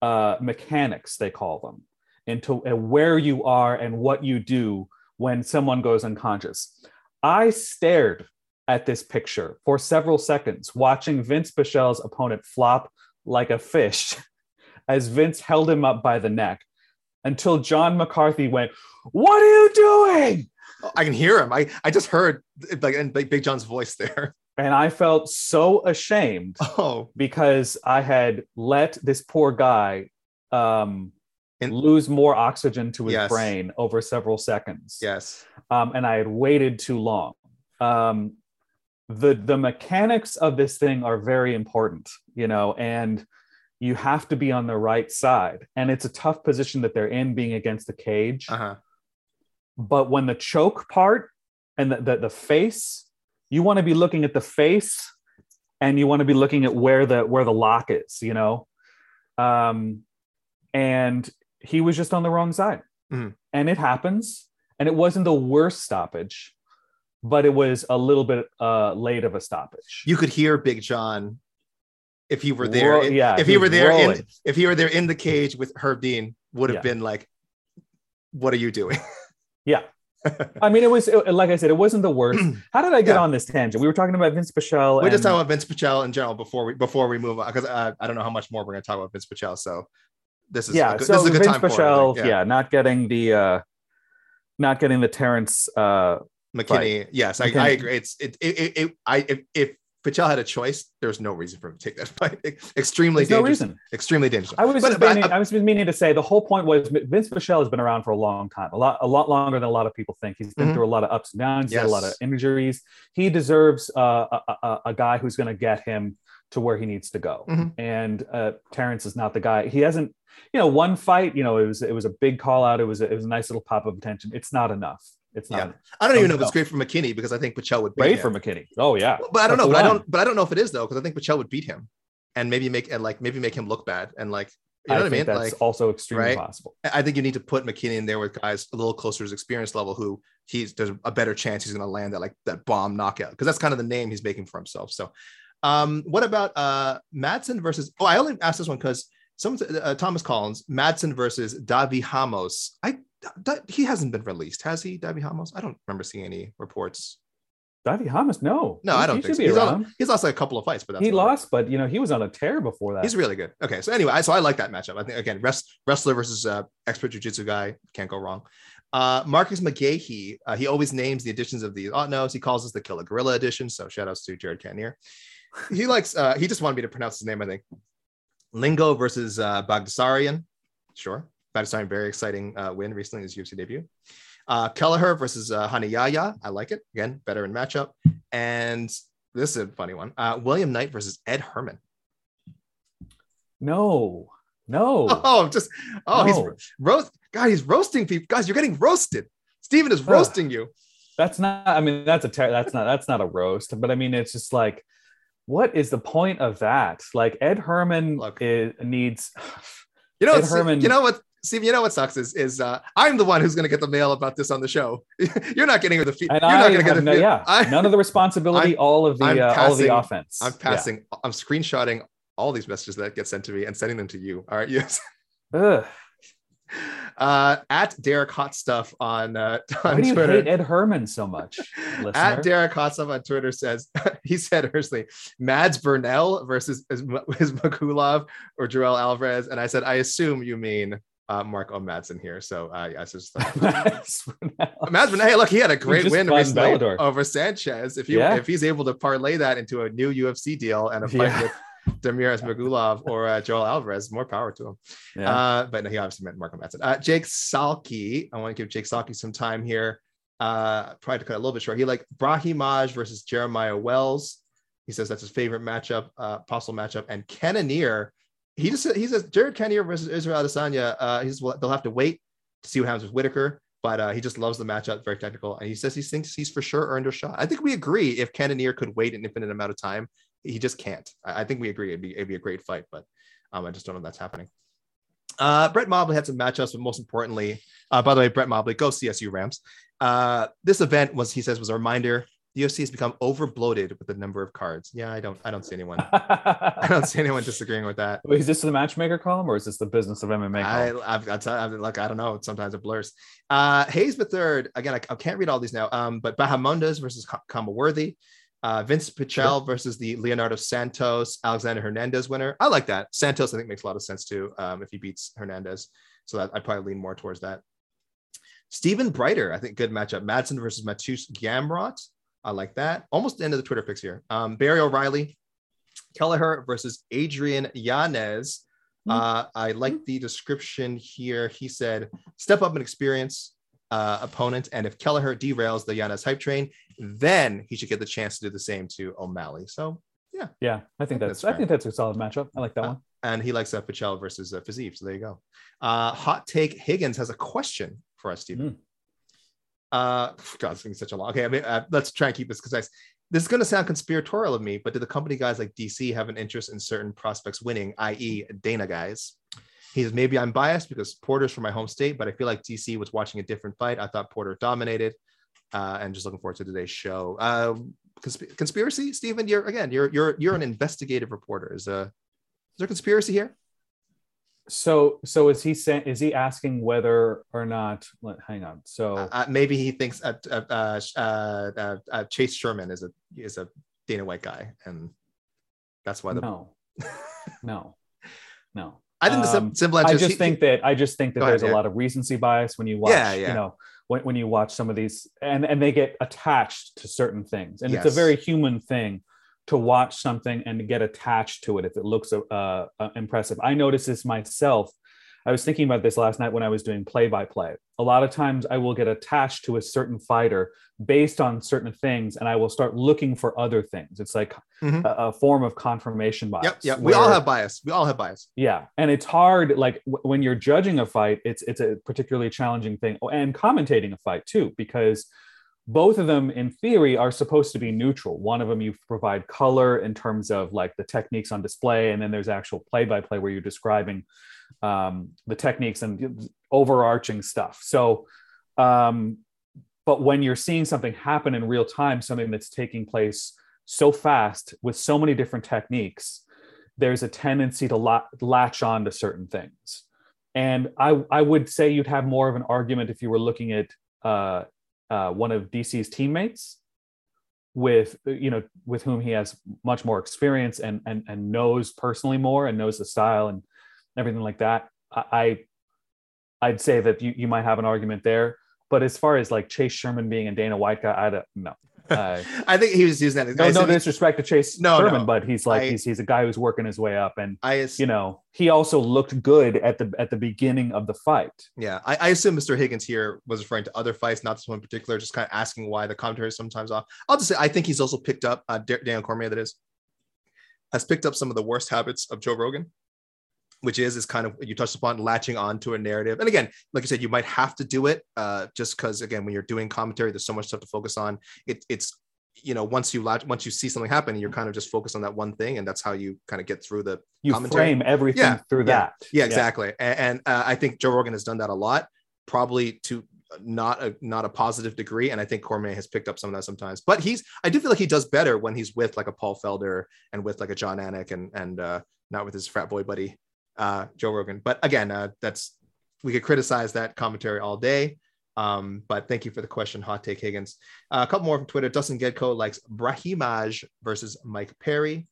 uh, mechanics they call them into uh, where you are and what you do when someone goes unconscious i stared at this picture for several seconds watching vince Pichel's opponent flop like a fish <laughs> as vince held him up by the neck until john mccarthy went what are you doing I can hear him. I, I just heard like Big Big John's voice there. and I felt so ashamed Oh, because I had let this poor guy um, And- lose more oxygen to his Yes. brain over several seconds. yes. Um, and I had waited too long. Um, the the mechanics of this thing are very important, you know, and you have to be on the right side. And it's a tough position that they're in, being against the cage Uh huh. but when the choke part and the, the, the face you want to be looking at the face and you want to be looking at where the where the lock is you know um and he was just on the wrong side Mhm. and it happens and it wasn't the worst stoppage but it was a little bit uh late of a stoppage You could hear Big John if he were there. In- yeah, If he he were there in if he were there in the cage with Herb Dean, would have Yeah. been like, "What are you doing?" <laughs> yeah i mean it was it- like i said it wasn't the worst <clears throat> how did i get Yeah. on this tangent we were talking about vince Pichel We're and, just talking about Vince Pichel in general before we before we move on because uh, I don't know how much more we're going to talk about Vince Pichel. So this is yeah, a good, so this is a good Vince time I Pichel, yeah. not getting the uh not getting the Terrence uh McKinney. Yes, I, McKinney. I agree. It's it, it, it, it I if, if Pichel had a choice, there's no reason for him to take that <laughs> fight. Extremely there's no dangerous. reason. Extremely dangerous. I was But- just but meaning, I- I was just meaning to say the whole point was Vince Pichel has been around for a long time, a lot a lot longer than a lot of people think. He's been Mhm. through a lot of ups and downs, he's had a lot of injuries. He deserves uh, a, a, a guy who's going to get him to where he needs to go. Mhm. And uh, Terrence is not the guy. He hasn't, you know, one fight. You know, it was it was a big call out. It was a, it was a nice little pop of attention. It's not enough. It's not Yeah. I don't even know if it's great for McKinney because I think Pichel would beat great him. for McKinney. Oh yeah, But I don't know. But I don't. But I don't know if it is though because I think Pichel would beat him and maybe make and like maybe make him look bad and like you know what I mean. that's Like also extremely right? possible. I think you need to put McKinney in there with guys a little closer to his experience level who he's there's a better chance he's going to land that like that bomb knockout because that's kind of the name he's making for himself. So, um, what about uh Madsen versus? Oh, I only asked this one because someone uh, Thomas Collins Madsen versus Davi Ramos. I that, he hasn't been released, has he? Davi Ramos? I don't remember seeing any reports. Davi Ramos, no, No, He- I don't he think should so. be He's, on, he's lost a couple of fights, but that's he it. lost, but you know he was on a tear before that. He's really good. Okay, so anyway, I, so I like that matchup. I think again, rest, wrestler versus uh, expert jujitsu guy can't go wrong. Uh, Marcus McGahee, uh, he always names the editions of the knows. He calls us the Killer Gorilla edition. So shout outs to Jared Cannonier. He likes. Uh, he just wanted me to pronounce his name. I think Lingo versus uh, Baghdasaryan. Sure, Baghdasaryan very exciting uh, win recently in his UFC debut. Uh, Kelleher versus uh, Hanayaya. I like it again, better in matchup. And this is a funny one. Uh, William Knight versus Ed Herman. no, no. <laughs> Oh, just oh, No. he's roast. God, he's roasting people. Guys, you're getting roasted. Steven is Ugh. roasting you. That's not. I mean, that's a ter- that's not that's not a roast. But I mean, it's just like, what is the point of that? Like Ed Herman Look. is, needs. You know, Ed Herman- you know what? Steve, you know what sucks is is uh, I'm the one who's going to get the mail about this on the show. <laughs> you're not getting the feed. And you're I not going to get the no, yeah, <laughs> I, none of the responsibility, I'm- all of the I'm uh, all of the offense. I'm Yeah. passing. I'm screenshotting all these messages that get sent to me and sending them to you. All right. <laughs> Yes. Ugh. Uh, at Derek Hot Stuff on uh, <laughs> Why on do you Twitter. hate Ed Herman so <laughs> much. At Derek Hot Stuff on Twitter says <laughs> he said personally, Mads Burnell versus is, is Makulov or Joel Alvarez, and I said I assume you mean uh, Mark O. Madsen here. So uh, yeah, it's just Mads Burnell. Hey, look, he had a great win recently over Sanchez. If you Yeah. if he's able to parlay that into a new UFC deal and a fight Yeah. with Damir Ismagulov or uh, Joel Alvarez, more power to him. yeah. Uh, but no, he obviously meant Mark O. Madsen. Uh, Jake Salke. I want to give Jake Salke some time here. Uh, probably to cut a little bit short. He like Brahimaj versus Jeremiah Wells. He says that's his favorite matchup, uh, possible matchup. And Cannonier, he just he says Jared Cannonier versus Israel Adesanya. Uh, he's they'll have to wait to see what happens with Whittaker, but uh, he just loves the matchup. Very technical, and he says he thinks he's for sure earned a shot. I think we agree if Cannonier could wait an infinite amount of time, he just can't. I, I think we agree it'd be it'd be a great fight, but um, I just don't know that's happening. Uh, Brett Mobley had some matchups, but most importantly, uh, by the way, Brett Mobley, go CSU Rams. Uh, this event was, he says, was a reminder. The UFC has become over bloated with the number of cards. Yeah, I don't, I don't see anyone, <laughs> I don't see anyone disagreeing with that. Wait, is this the matchmaker column or is this the business of MMA I, column? I've, I've, I've, like, I don't know. Sometimes it blurs. Uh, Hayes the third. Again, I, I can't read all these now. Um, but Bahamondes versus Kama Worthy. Uh, Vince Pichel versus the Leonardo Santos Alexander Hernandez winner. I like that. Santos, I think, makes a lot of sense too. Um, if he beats Hernandez, so that I'd probably lean more towards that. Stephen Brighter, I think, good matchup. Madsen versus Mateusz Gamrot. I like that. Almost the end of the Twitter picks here. Um, Barry O'Reilly, Kelleher versus Adrian Yanez. Uh, I like the description here. He said, step up and experience uh, opponent. And if Kelleher derails the Yanez hype train, then he should get the chance to do the same to O'Malley. So, Yeah, yeah, I think that's that's, I think that's a solid matchup. I like that Uh, one. and he likes uh, Pichel versus uh, Fiziev. So there you go. Uh, Hot Take Higgins has a question for us, Stephen. Mm. Uh, God, it's gonna be such a long. Okay, I mean, uh, let's try and keep this concise. This is going to sound conspiratorial of me, but do the company guys like DC have an interest in certain prospects winning, i.e., Dana guys? He says maybe I'm biased because Porter's from my home state, but I feel like DC was watching a different fight. I thought Porter dominated, uh, and just looking forward to today's show. Uh, consp- conspiracy, Stephen. You're again, you're you're you're an investigative reporter. Is uh, is there conspiracy here? So, so is he saying? Is he asking whether or not? Let, hang on. So, Uh, maybe he thinks uh, uh, uh, uh, uh, uh, Chase Sherman is a is a Dana White guy, and that's why the. no, <laughs> no, no. I think the sim- Um, simple I answer. is just he- think that I just think that Go ahead, there's yeah. a lot of recency bias when you watch, Yeah, yeah. you know, when, when you watch some of these and and they get attached to certain things, and it's a very human thing to watch something and to get attached to it if it looks uh, uh, impressive. I notice this myself. I was thinking about this last night when I was doing play by play. A lot of times I will get attached to a certain fighter based on certain things, and I will start looking for other things. It's like Mhm. a, a form of confirmation bias. Yep, yep. We all have bias. We all have bias. yeah and it's hard like w- when you're judging a fight it's it's a particularly challenging thing Oh, and commentating a fight too because both of them in theory are supposed to be neutral one of them you provide color in terms of like the techniques on display and then there's actual play by play where you're describing um, the techniques and overarching stuff so um, but when you're seeing something happen in real time something that's taking place so fast with so many different techniques there's a tendency to la- latch on to certain things. And I, I would say you'd have more of an argument if you were looking at uh, uh, one of DC's teammates with, you know, with whom he has much more experience and, and, and knows personally more and knows the style and everything like that. I, I I'd say that you, you might have an argument there. But as far as like Chase Sherman being a Dana White guy, I don't know. Uh, <laughs> I think he was using that. no, no disrespect to Chase No, Sherman, no. but he's like I- he's he's a guy who's working his way up, and I, you know he also looked good at the at the beginning of the fight. yeah, I, I assume Mr. Higgins here was referring to other fights, not this one in particular. Just kind of asking why the commentary is sometimes off. I'll just say I think he's also picked up uh, Da- Daniel Cormier. That is has picked up some of the worst habits of Joe Rogan, which is is kind of you touched upon latching on to a narrative. And again, like you said, you might have to do it uh, just because again, when you're doing commentary, there's so much stuff to focus on. It, it's you know once you latch once you see something happen you're kind of just focused on that one thing and that's how you kind of get through the You commentary. frame everything Yeah, through yeah, that. yeah exactly and, and uh, i think joe rogan has done that a lot probably to not a not a positive degree and i think cormier has picked up some of that sometimes but he's i do feel like he does better when he's with like a paul felder and with like a jon anik and and uh not with his frat boy buddy uh joe rogan but again uh that's we could criticize that commentary all day um, but thank you for the question, Hot Take Higgins. Uh, a couple more from Twitter. Dustin Gedko likes Brahimaj versus Mike Perry.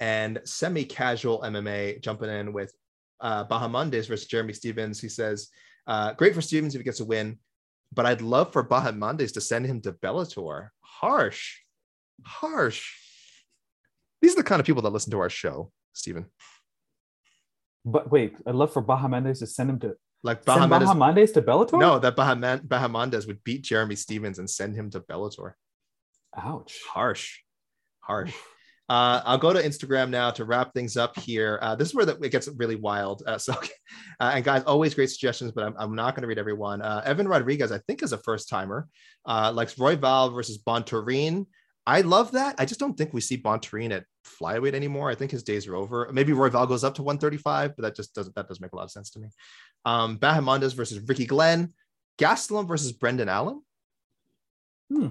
And semi casual MMA jumping in with uh, Bahamondes versus Jeremy Stephens. He says, uh, Great for Stephens if he gets a win, but I'd love for Bahamondes to send him to Bellator. Harsh, harsh. These are the kind of people that listen to our show, Stephen. But wait, I'd love for Bahamondes to send him to Like send Bahamondes. Bahamondes to Bellator. No, that Bahamondes would beat Jeremy Stephens and send him to Bellator. ouch. harsh harsh uh, i'll go to instagram now to wrap things up here uh, this is where the, it gets really wild uh, so <laughs> uh, and guys always great suggestions but i'm, I'm not going to read everyone uh, evan rodriguez i think is a first timer uh, likes royval versus bontarine i love that i just don't think we see bontarine at flyweight anymore i think his days are over maybe royval goes up to 135 but that just doesn't that doesn't make a lot of sense to me um bahamondes versus ricky glenn gastelum versus brendan allen Hmm.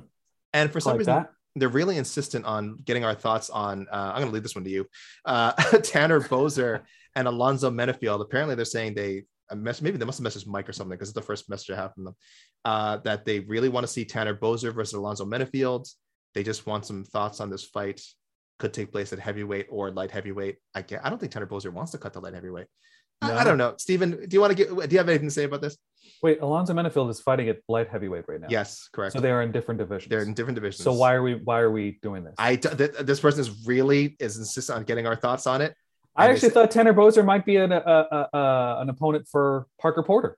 and for some Like reason that. they're really insistent on getting our thoughts on. Uh, I'm going to leave this one to you, uh, <laughs> Tanner Boser and Alonzo Menifield. Apparently, they're saying they mess, maybe they must have messaged Mike or something because it's the first message I have from them. Uh, that they really want to see Tanner Boser versus Alonzo Menifield. They just want some thoughts on this fight. Could take place at heavyweight or light heavyweight. I get. I don't think Tanner Boser wants to cut the light heavyweight. I- I, don't know, Stephen. Do you want to get? Do you have anything to say about this? Wait, Alonzo Menifield is fighting at light heavyweight right now. Yes, correct. So they are in different divisions. they're in different divisions. So why are we why are we doing this? I th- this person is really is insistent on getting our thoughts on it. I actually thought Tanner Boser might be an, uh, uh, uh, an opponent for Parker Porter,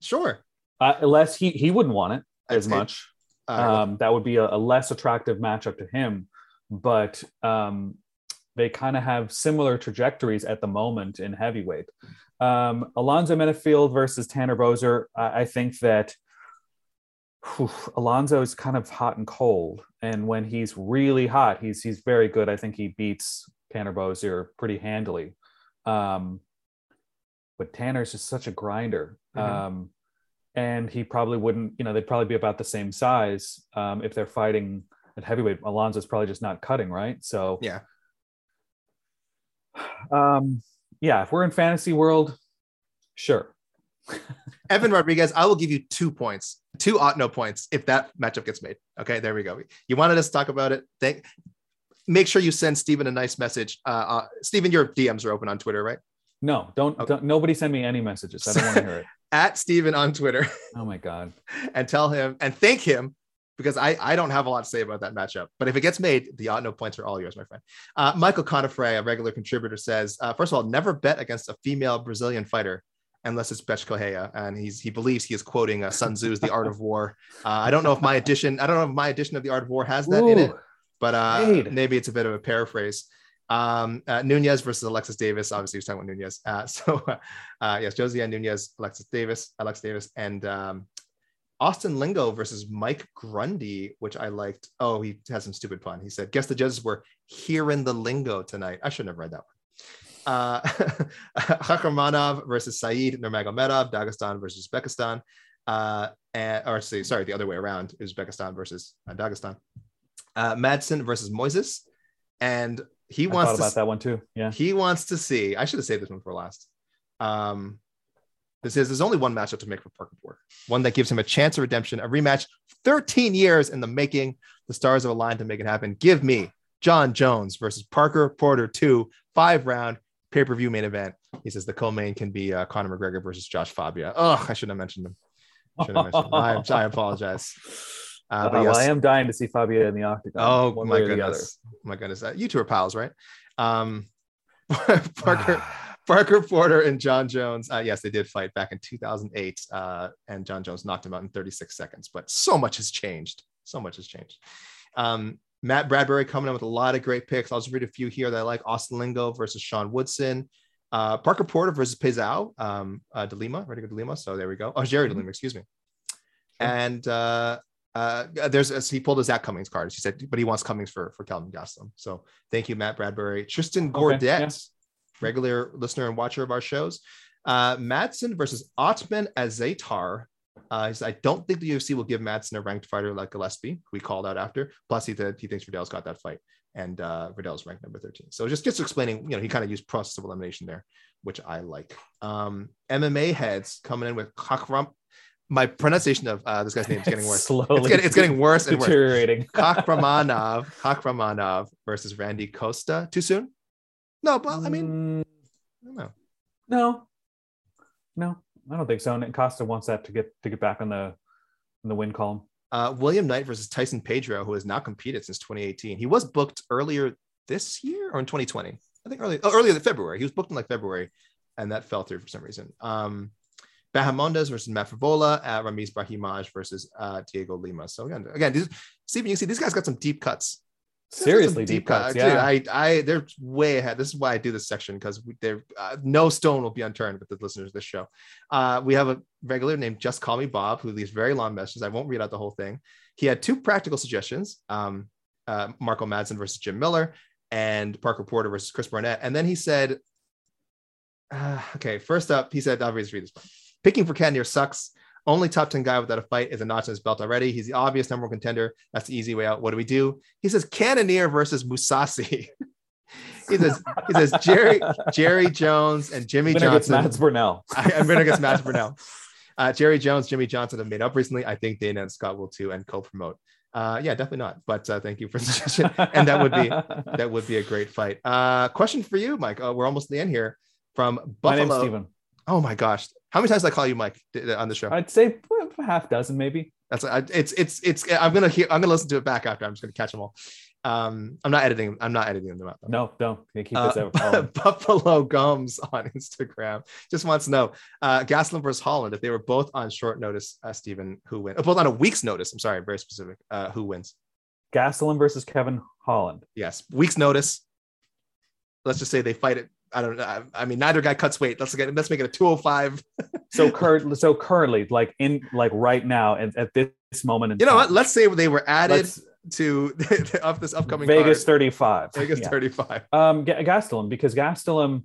Sure. uh, unless he he wouldn't want it as I'd much. Um, that would be a, a less attractive matchup to him, but um, they kind of have similar trajectories at the moment in heavyweight. Um, Alonzo Menifield versus Tanner Boser. I, I think that whew, Alonzo is kind of hot and cold, and when he's really hot, he's he's very good. I think he beats Tanner Boser pretty handily. Um, but Tanner's just such a grinder. Mhm. Um, and he probably wouldn't, you know, they'd probably be about the same size um, if they're fighting at heavyweight. Alonzo's probably just not cutting, right? So Yeah. <sighs> um, yeah, if we're in fantasy world, sure. <laughs> Evan Rodriguez, I will give you two points, two ought no points if that matchup gets made. Okay, there we go. You wanted us to talk about it. Thank. Make sure you send Stephen a nice message. Uh, uh, Steven, your DMs are open on Twitter, right? No, don't, Okay. don't nobody send me any messages. I don't want to hear it. <laughs> At Steven on Twitter Oh my god. <laughs> and tell him and thank him because I, I don't have a lot to say about that matchup. But if it gets made, the no points are all yours, my friend. Uh, Michael Conifrey, a regular contributor, says, uh, first of all, never bet against a female Brazilian fighter unless it's Beth Correia. And he's he believes he is quoting uh, Sun Tzu's The Art of War. Uh, I don't know if my edition, I don't know if my edition of The Art of War has that in it, but uh, maybe it's a bit of a paraphrase. Um, uh, Nunes versus Alexis Davis. Obviously, he's talking about Nunes. Uh, <laughs> so, uh, yes, Josiane Nunes, Alexis Davis, Alex Davis, and um, Austin Lingo versus Mike Grundy, which I liked. Oh, he has some stupid pun. He said, "Guess the judges were hearing the lingo tonight." I shouldn't have read that one. Uh, <laughs> Kakhramonov versus Said Nurmagomedov, Dagestan versus Uzbekistan. Uh, and, or sorry, the other way around, Uzbekistan versus uh, Dagestan. Uh, Madsen versus Moises, and he I wants to about that one too. Yeah. he wants to see. I should have saved this one for last. Um, this is there's only one matchup to make for Parker Porter, one that gives him a chance of redemption, a rematch, 13 years in the making. The stars have aligned to make it happen. Give me Jon Jones versus Parker Porter, two five round pay per view main event. He says the co-main can be uh, Conor McGregor versus Josh Fabia. Oh, I shouldn't have mentioned him. Should have mentioned him. I, I apologize. Uh, Uh, but well, yes. I am dying to see Fabio in the octagon. Oh my way or the goodness, my goodness! Uh, you two are pals, right? Um, <laughs> <sighs> Parker, Parker Porter, and Jon Jones. Uh, yes, they did fight back in 2008, uh, and Jon Jones knocked him out in 36 seconds. But so much has changed. So much has changed. Um, Matt Bradbury coming in with a lot of great picks. I'll just read a few here that I like: Austin Lingo versus Sean Woodson. Uh, Parker Porter versus Pezao, um, uh, De Lima, Rodrigo De Lima. So there we go. Oh, Jerry De Lima, excuse me. And uh, there's a, he pulled a Zak Cummings card. He said, but he wants Cummings for for Kelvin Gastelum. So thank you, Matt Bradbury. Tristan Gordet, yeah. regular listener and watcher of our shows. Uh, Madsen versus Otman Azaitar. Uh, he said, I don't think the UFC will give Madsen a ranked fighter like Gillespie. Who we called out after. Plus, he, he thinks Riddell's got that fight, and uh, Riddell's ranked number 13. So just just explaining, you know, he kind of used process of elimination there, which I like. Um, MMA heads coming in with Kakram. My pronunciation of uh, this guy's name is getting worse. Slowly, It's getting, it's getting worse and worse. deteriorating. <laughs> Kakhramonov, Kakhramonov versus Randy Costa. Too soon? No, but I mean, Mm, I no, no, I don't think so. And Costa wants that to get to get back on the in the win column. Uh, William Knight versus Tyson Pedro, who has not competed since 2018. He was booked earlier this year or in 2020. I think early, oh, earlier in February. He was booked in like February, and that fell through for some reason. Um, Bahamondes versus Matt Frevola, uh, Ramiz Brahimaj versus uh, Diego Lima. So again, again, these, Stephen, you see these guys got some deep cuts. These guys got some Seriously, deep cuts. Dude, Yeah, I, I, they're way ahead. This is why I do this section because there, uh, no stone will be unturned with the listeners of this show. Uh, we have a regular named Just Call Me Bob who leaves very long messages. I won't read out the whole thing. He had two practical suggestions: um, uh, Mark O. Madsen versus Jim Miller, and Parker Porter versus Chris Barnett. And then he said, uh, "Okay, first up, he said, I'll read this. Picking for Cannonier sucks. Only top 10 guy without a fight is a notch in his belt already. He's the obvious number one contender. That's the easy way out. What do we do? He says Cannonier versus Mousasi. <laughs> he says he says Jerry Jerry Jones and Jimmy gets Johnson. Mads Burnell. <laughs> I, I'm winner against Matt Burnell. Uh, Jerry Jones, Jimmy Johnson have made up recently. I think Dana and Scott will too and co-promote. Uh, yeah, definitely not. But uh, thank you for the suggestion. And that would be <laughs> that would be a great fight. Uh, question for you, Mike. Uh, we're almost at the end here from My name's Buffalo. Steven. Oh my gosh, how many times did I call you Mike on the show? I'd say half dozen, maybe. That's I, it's it's it's. I'm gonna hear. I'm gonna listen to it back after. I'm just gonna catch them all. Um, I'm not editing. I'm not editing them out. though. No. You keep Uh, out. <laughs> Buffalo Gums on Instagram just wants to know uh, Gastelum versus Holland. If they were both on short notice, uh, Stephen, who wins? both on a week's notice. I'm sorry, very specific. Uh, who wins? Gastelum versus Kevin Holland. Yes, week's notice. Let's just say they fight it. I don't know. I, I mean, neither guy cuts weight. Let's get. Let's make it a 205. So <laughs> current, so currently, like in like right now, and at this moment in You know time, what? Let's say they were added to <laughs> of this upcoming Vegas card. 35. Vegas Yeah. 35. Um, Gastelum, because Gastelum,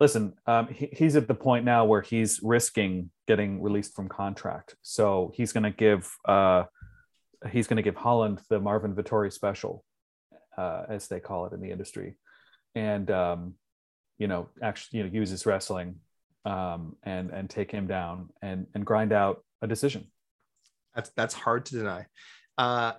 listen, um, he, he's at the point now where he's risking getting released from contract. So he's going to give uh, he's going to give Holland the Marvin Vettori special, uh, as they call it in the industry, and um, you know, actually, you know, use his wrestling um, and and take him down and and grind out a decision. That's that's hard to deny. Uh,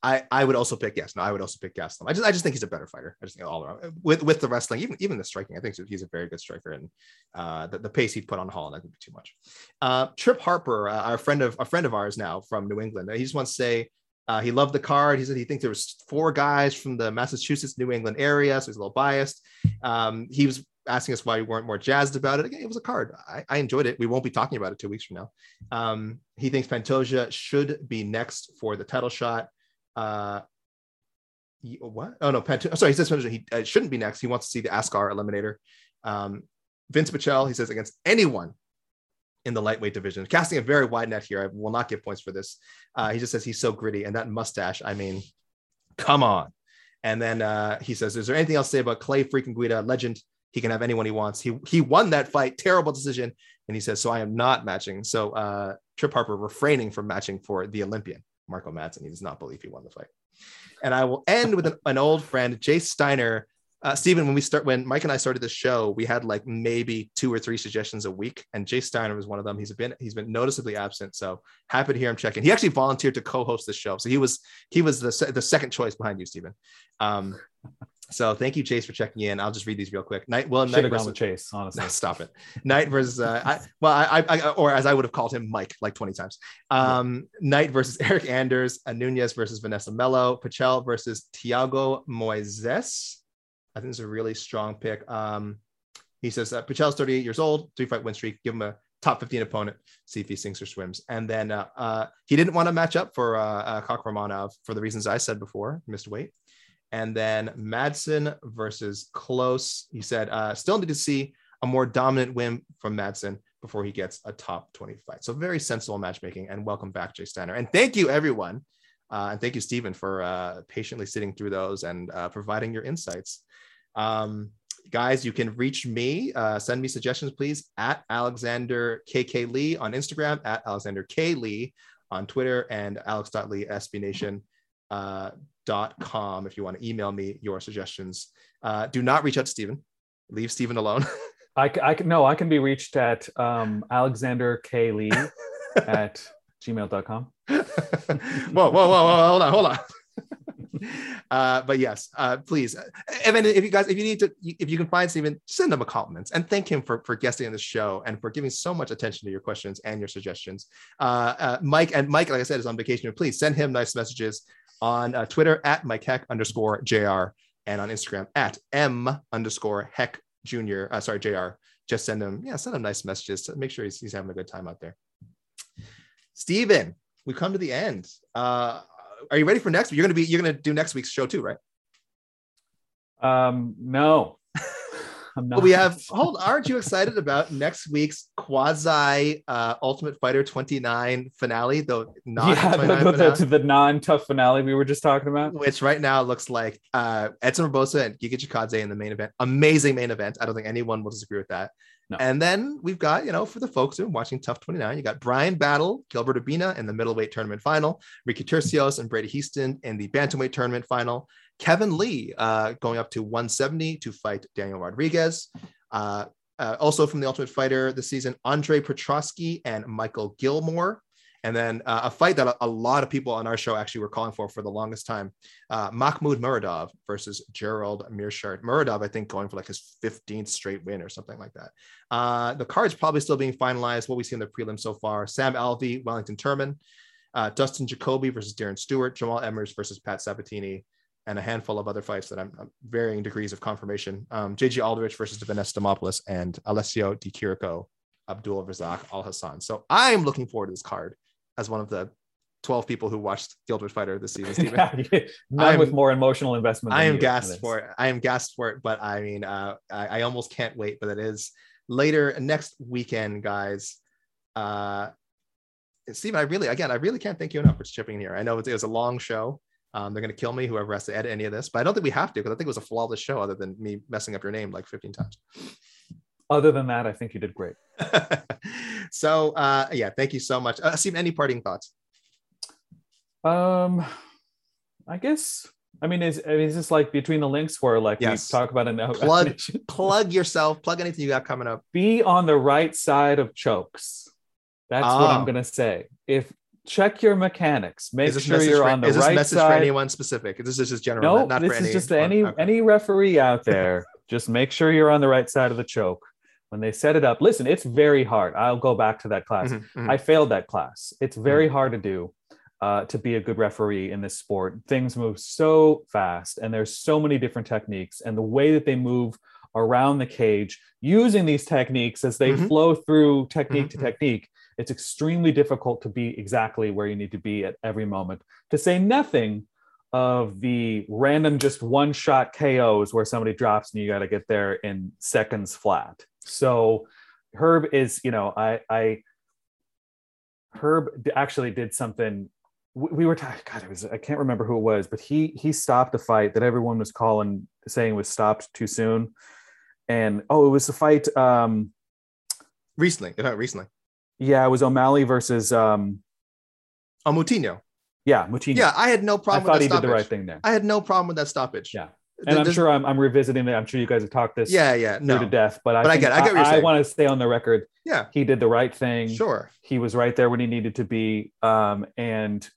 I I would also pick yes. No, I would also pick Gastelum. I just I just think he's a better fighter. I just think all around with with the wrestling, even even the striking. I think he's a very good striker, and uh, the, the pace he put on Holland I think be too much. Uh, Trip Harper, uh, our friend of a friend of ours now from New England, he just wants to say. Uh, he loved the card. He said he thinks there was four guys from the Massachusetts, New England area, so he's a little biased. Um, he was asking us why we weren't more jazzed about it. Again, it was a card. I, I enjoyed it. We won't be talking about it two weeks from now. Um, he thinks Pantoja should be next for the title shot. Uh, what? Oh no, Pantoja. Sorry, he says Pantoja. He uh, shouldn't be next. He wants to see the Askar eliminator. Um, Vince Pichel. He says against anyone in the lightweight division, casting a very wide net here. I will not give points for this. Uh, he just says he's so gritty, and that mustache. I mean, come on. And then uh, he says, "Is there anything else to say about Clay freaking Guida, legend? He can have anyone he wants. He he won that fight, terrible decision." And he says, "So I am not matching." So uh, Trip Harper refraining from matching for the Olympian Mark O. Madsen. He does not believe he won the fight. And I will end with an, an old friend, Jay Steiner. Uh, Stephen, when we start, when Mike and I started this show, we had like maybe two or three suggestions a week, and Jay Steiner was one of them. He's been he's been noticeably absent, so happy to hear him checking. He actually volunteered to co-host the show, so he was he was the the second choice behind you, Stephen. Um, so thank you, Chase, for checking in. I'll just read these real quick. Knight, well, Should Knight have gone versus with Chase, honestly. <laughs> no, stop it. Knight versus uh, I, well, I, I, or as I would have called him, Mike, like twenty times. Um, Knight versus Eryk Anders, Nunes versus Vanessa Melo, Pichel versus Thiago Moises. I think it's a really strong pick. Um, he says uh, Pichel's 38 years old, three fight win streak. Give him a top 15 opponent, see if he sinks or swims. And then uh, uh, he didn't want to match up for uh, uh, for the reasons I said before, missed weight. And then Madsen versus Close. He said, uh, still need to see a more dominant win from Madsen, before he gets a top 20 fight. So very sensible matchmaking. And welcome back, Jay Steiner. And thank you, everyone. Uh, and thank you, Stephen, for uh, patiently sitting through those and uh, providing your insights. Um, guys, you can reach me. Uh, send me suggestions, please, at Alexander KK Lee on Instagram, at Alexander K Lee on Twitter, and alex.lee SB uh, dot com if you want to email me your suggestions. Uh, do not reach out to Stephen. Leave Stephen alone. <laughs> I, I can no, I can be reached at um, Alexander K Lee <laughs> at gmail.com. <laughs> whoa, whoa, whoa, whoa, hold on, hold on. <laughs> uh, but yes, uh, please. Then if you guys, if you need to, if you can find Stephen, send him a compliment and thank him for, for guesting on the show and for giving so much attention to your questions and your suggestions. Uh, uh, Mike and Mike, like I said, is on vacation. Please send him nice messages on uh, Twitter at Mike Heck underscore JR and on Instagram at M underscore Heck Junior. Uh, sorry, JR. Just send him, yeah, send him nice messages to make sure he's, he's having a good time out there. Stephen, we come to the end. Uh, are you ready for next? You're gonna be you're gonna do next week's show too, right? Um, no. <laughs> I'm not. we have hold aren't you excited about next week's quasi uh Ultimate Fighter 29 finale, though not yeah, the, the, the, non-tough finale we were just talking about. Which right now looks like uh Edson Barbosa and Giga Chikadze in the main event. Amazing main event. I don't think anyone will disagree with that. No. And then we've got, you know, for the folks who are watching Tough 29, you got Brian Battle, Gilbert Urbina in the middleweight tournament final, Ricky Turcios and Brady Hiestand in the bantamweight tournament final, Kevin Lee uh, going up to 170 to fight Daniel Rodriguez. Uh, uh, also from the Ultimate Fighter this season, Andre Petroski and Michael Gilmore and then uh, a fight that a, a, lot of people on our show actually were calling for for the longest time uh, Makhmud Muradov versus Gerald Meerschaert. Muradov, I think, going for like his 15th straight win or something like that. Uh, the card's probably still being finalized. What we see in the prelim so far Sam Alvey, Wellington Turman, uh, Dustin Jacoby versus Darren Stewart, Jamall Emmers versus Pat Sabatini. And a handful of other fights that I'm, I'm varying degrees of confirmation. Um, JJ Aldrich versus Vanessa Demopoulos and Alessio Di Chirico Abdul Razak Alhassan. So I'm looking forward to this card as one of the 12 people who watched Gilbert Fighter this season, <laughs> Stephen. yeah, none with more emotional investment. I am gassed for it. I am gassed for it, but I mean, uh, I, I, almost can't wait. But it is later next weekend, guys. Uh, Stephen, I really, again, I really can't thank you enough for chipping in here. I know it was a long show. Um, they're going to kill me, whoever has to edit any of this, but I don't think we have to because I think it was a flawless show, other than me messing up your name like 15 times. Other than that, I think you did great. <laughs> so uh, yeah, thank you so much. Uh, Steve, any parting thoughts? Um, I guess. I mean, is is this like between the links where like yes. we talk about it <laughs> Plug, plug yourself. Plug anything you got coming up. Be on the right side of chokes. That's oh. what I'm oh. gonna say. If check your mechanics, make sure you're for, on the right side. Is this message for anyone specific? This is just general. No, nope, this is just any okay. any referee out there. <laughs> just make sure you're on the right side of the choke when they set it up listen it's very hard i'll go back to that class mm-hmm, mm-hmm. i failed that class it's very mm-hmm. hard to do uh, to be a good referee in this sport things move so fast and there's so many different techniques and the way that they move around the cage using these techniques as they mm-hmm. flow through technique to mm-hmm. technique it's extremely difficult to be exactly where you need to be at every moment to say nothing of the random just one shot KOs where somebody drops and you got to get there in seconds flat. So Herb is, you know, I, I, Herb actually did something. We were talking. God, it was. I can't remember who it was, but he he stopped a fight that everyone was calling, saying was stopped too soon. And oh, it was a fight. Um, recently, not recently. Yeah, it was O'Malley versus um, oh, Moutinho. Yeah, Moutinho. Yeah, I had no problem. With that. I thought he stoppage. did the right thing there. I had no problem with that stoppage. Yeah, and I'm sure I'm, I'm revisiting it. I'm sure you guys have talked this. Yeah, yeah, no. to death. But I, but I get, I get. I, I want to stay on the record. Yeah, he did the right thing. Sure, he was right there when he needed to be. Um, and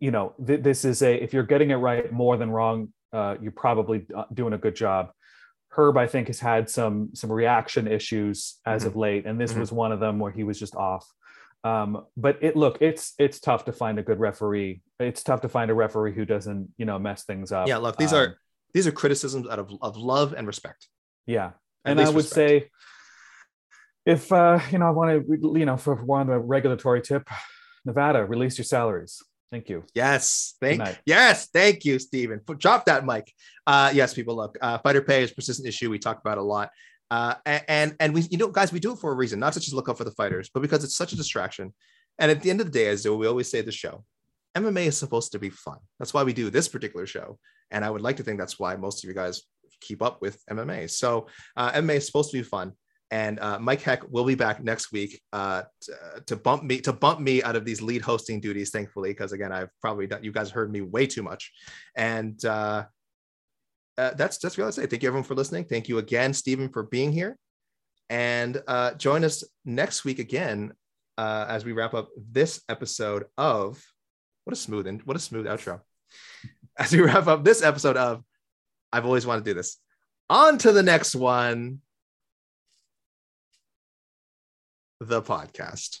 you know, th- this is a if you're getting it right more than wrong, uh, you're probably uh, doing a good job. Herb, I think, has had some some reaction issues as mm-hmm. of late, and this mm-hmm. was one of them where he was just off. Um, but it look, it's it's tough to find a good referee. It's tough to find a referee who doesn't, you know, mess things up. Yeah, look, these um, are these are criticisms out of, of love and respect. Yeah. and I would respect. say if uh, you know, I want to, you know, for one a regulatory tip, Nevada, release your salaries. Thank you. Yes, thank yes, thank you, Stephen. Drop that mic. Uh, yes, people look. Uh, fighter pay is persistent issue we talk about a lot. Uh, and and we, you know, guys, we do it for a reason, not to just look out for the fighters, but because it's such a distraction. And at the end of the day, as we always say, the show, MMA is supposed to be fun. That's why we do this particular show. And I would like to think that's why most of you guys keep up with MMA. So uh, MMA is supposed to be fun. And uh, Mike Heck will be back next week uh, to, to, bump me to bump me out of these lead hosting duties, thankfully, because again, I've probably done, you guys heard me way too much. And uh, uh, that's that's what I say. Thank you everyone for listening. Thank you again, Stephen, for being here. And uh, join us next week again uh, as we wrap up this episode of what a smooth and what a smooth outro. As we wrap up this episode of I've always wanted to do this. On to the next one. The podcast.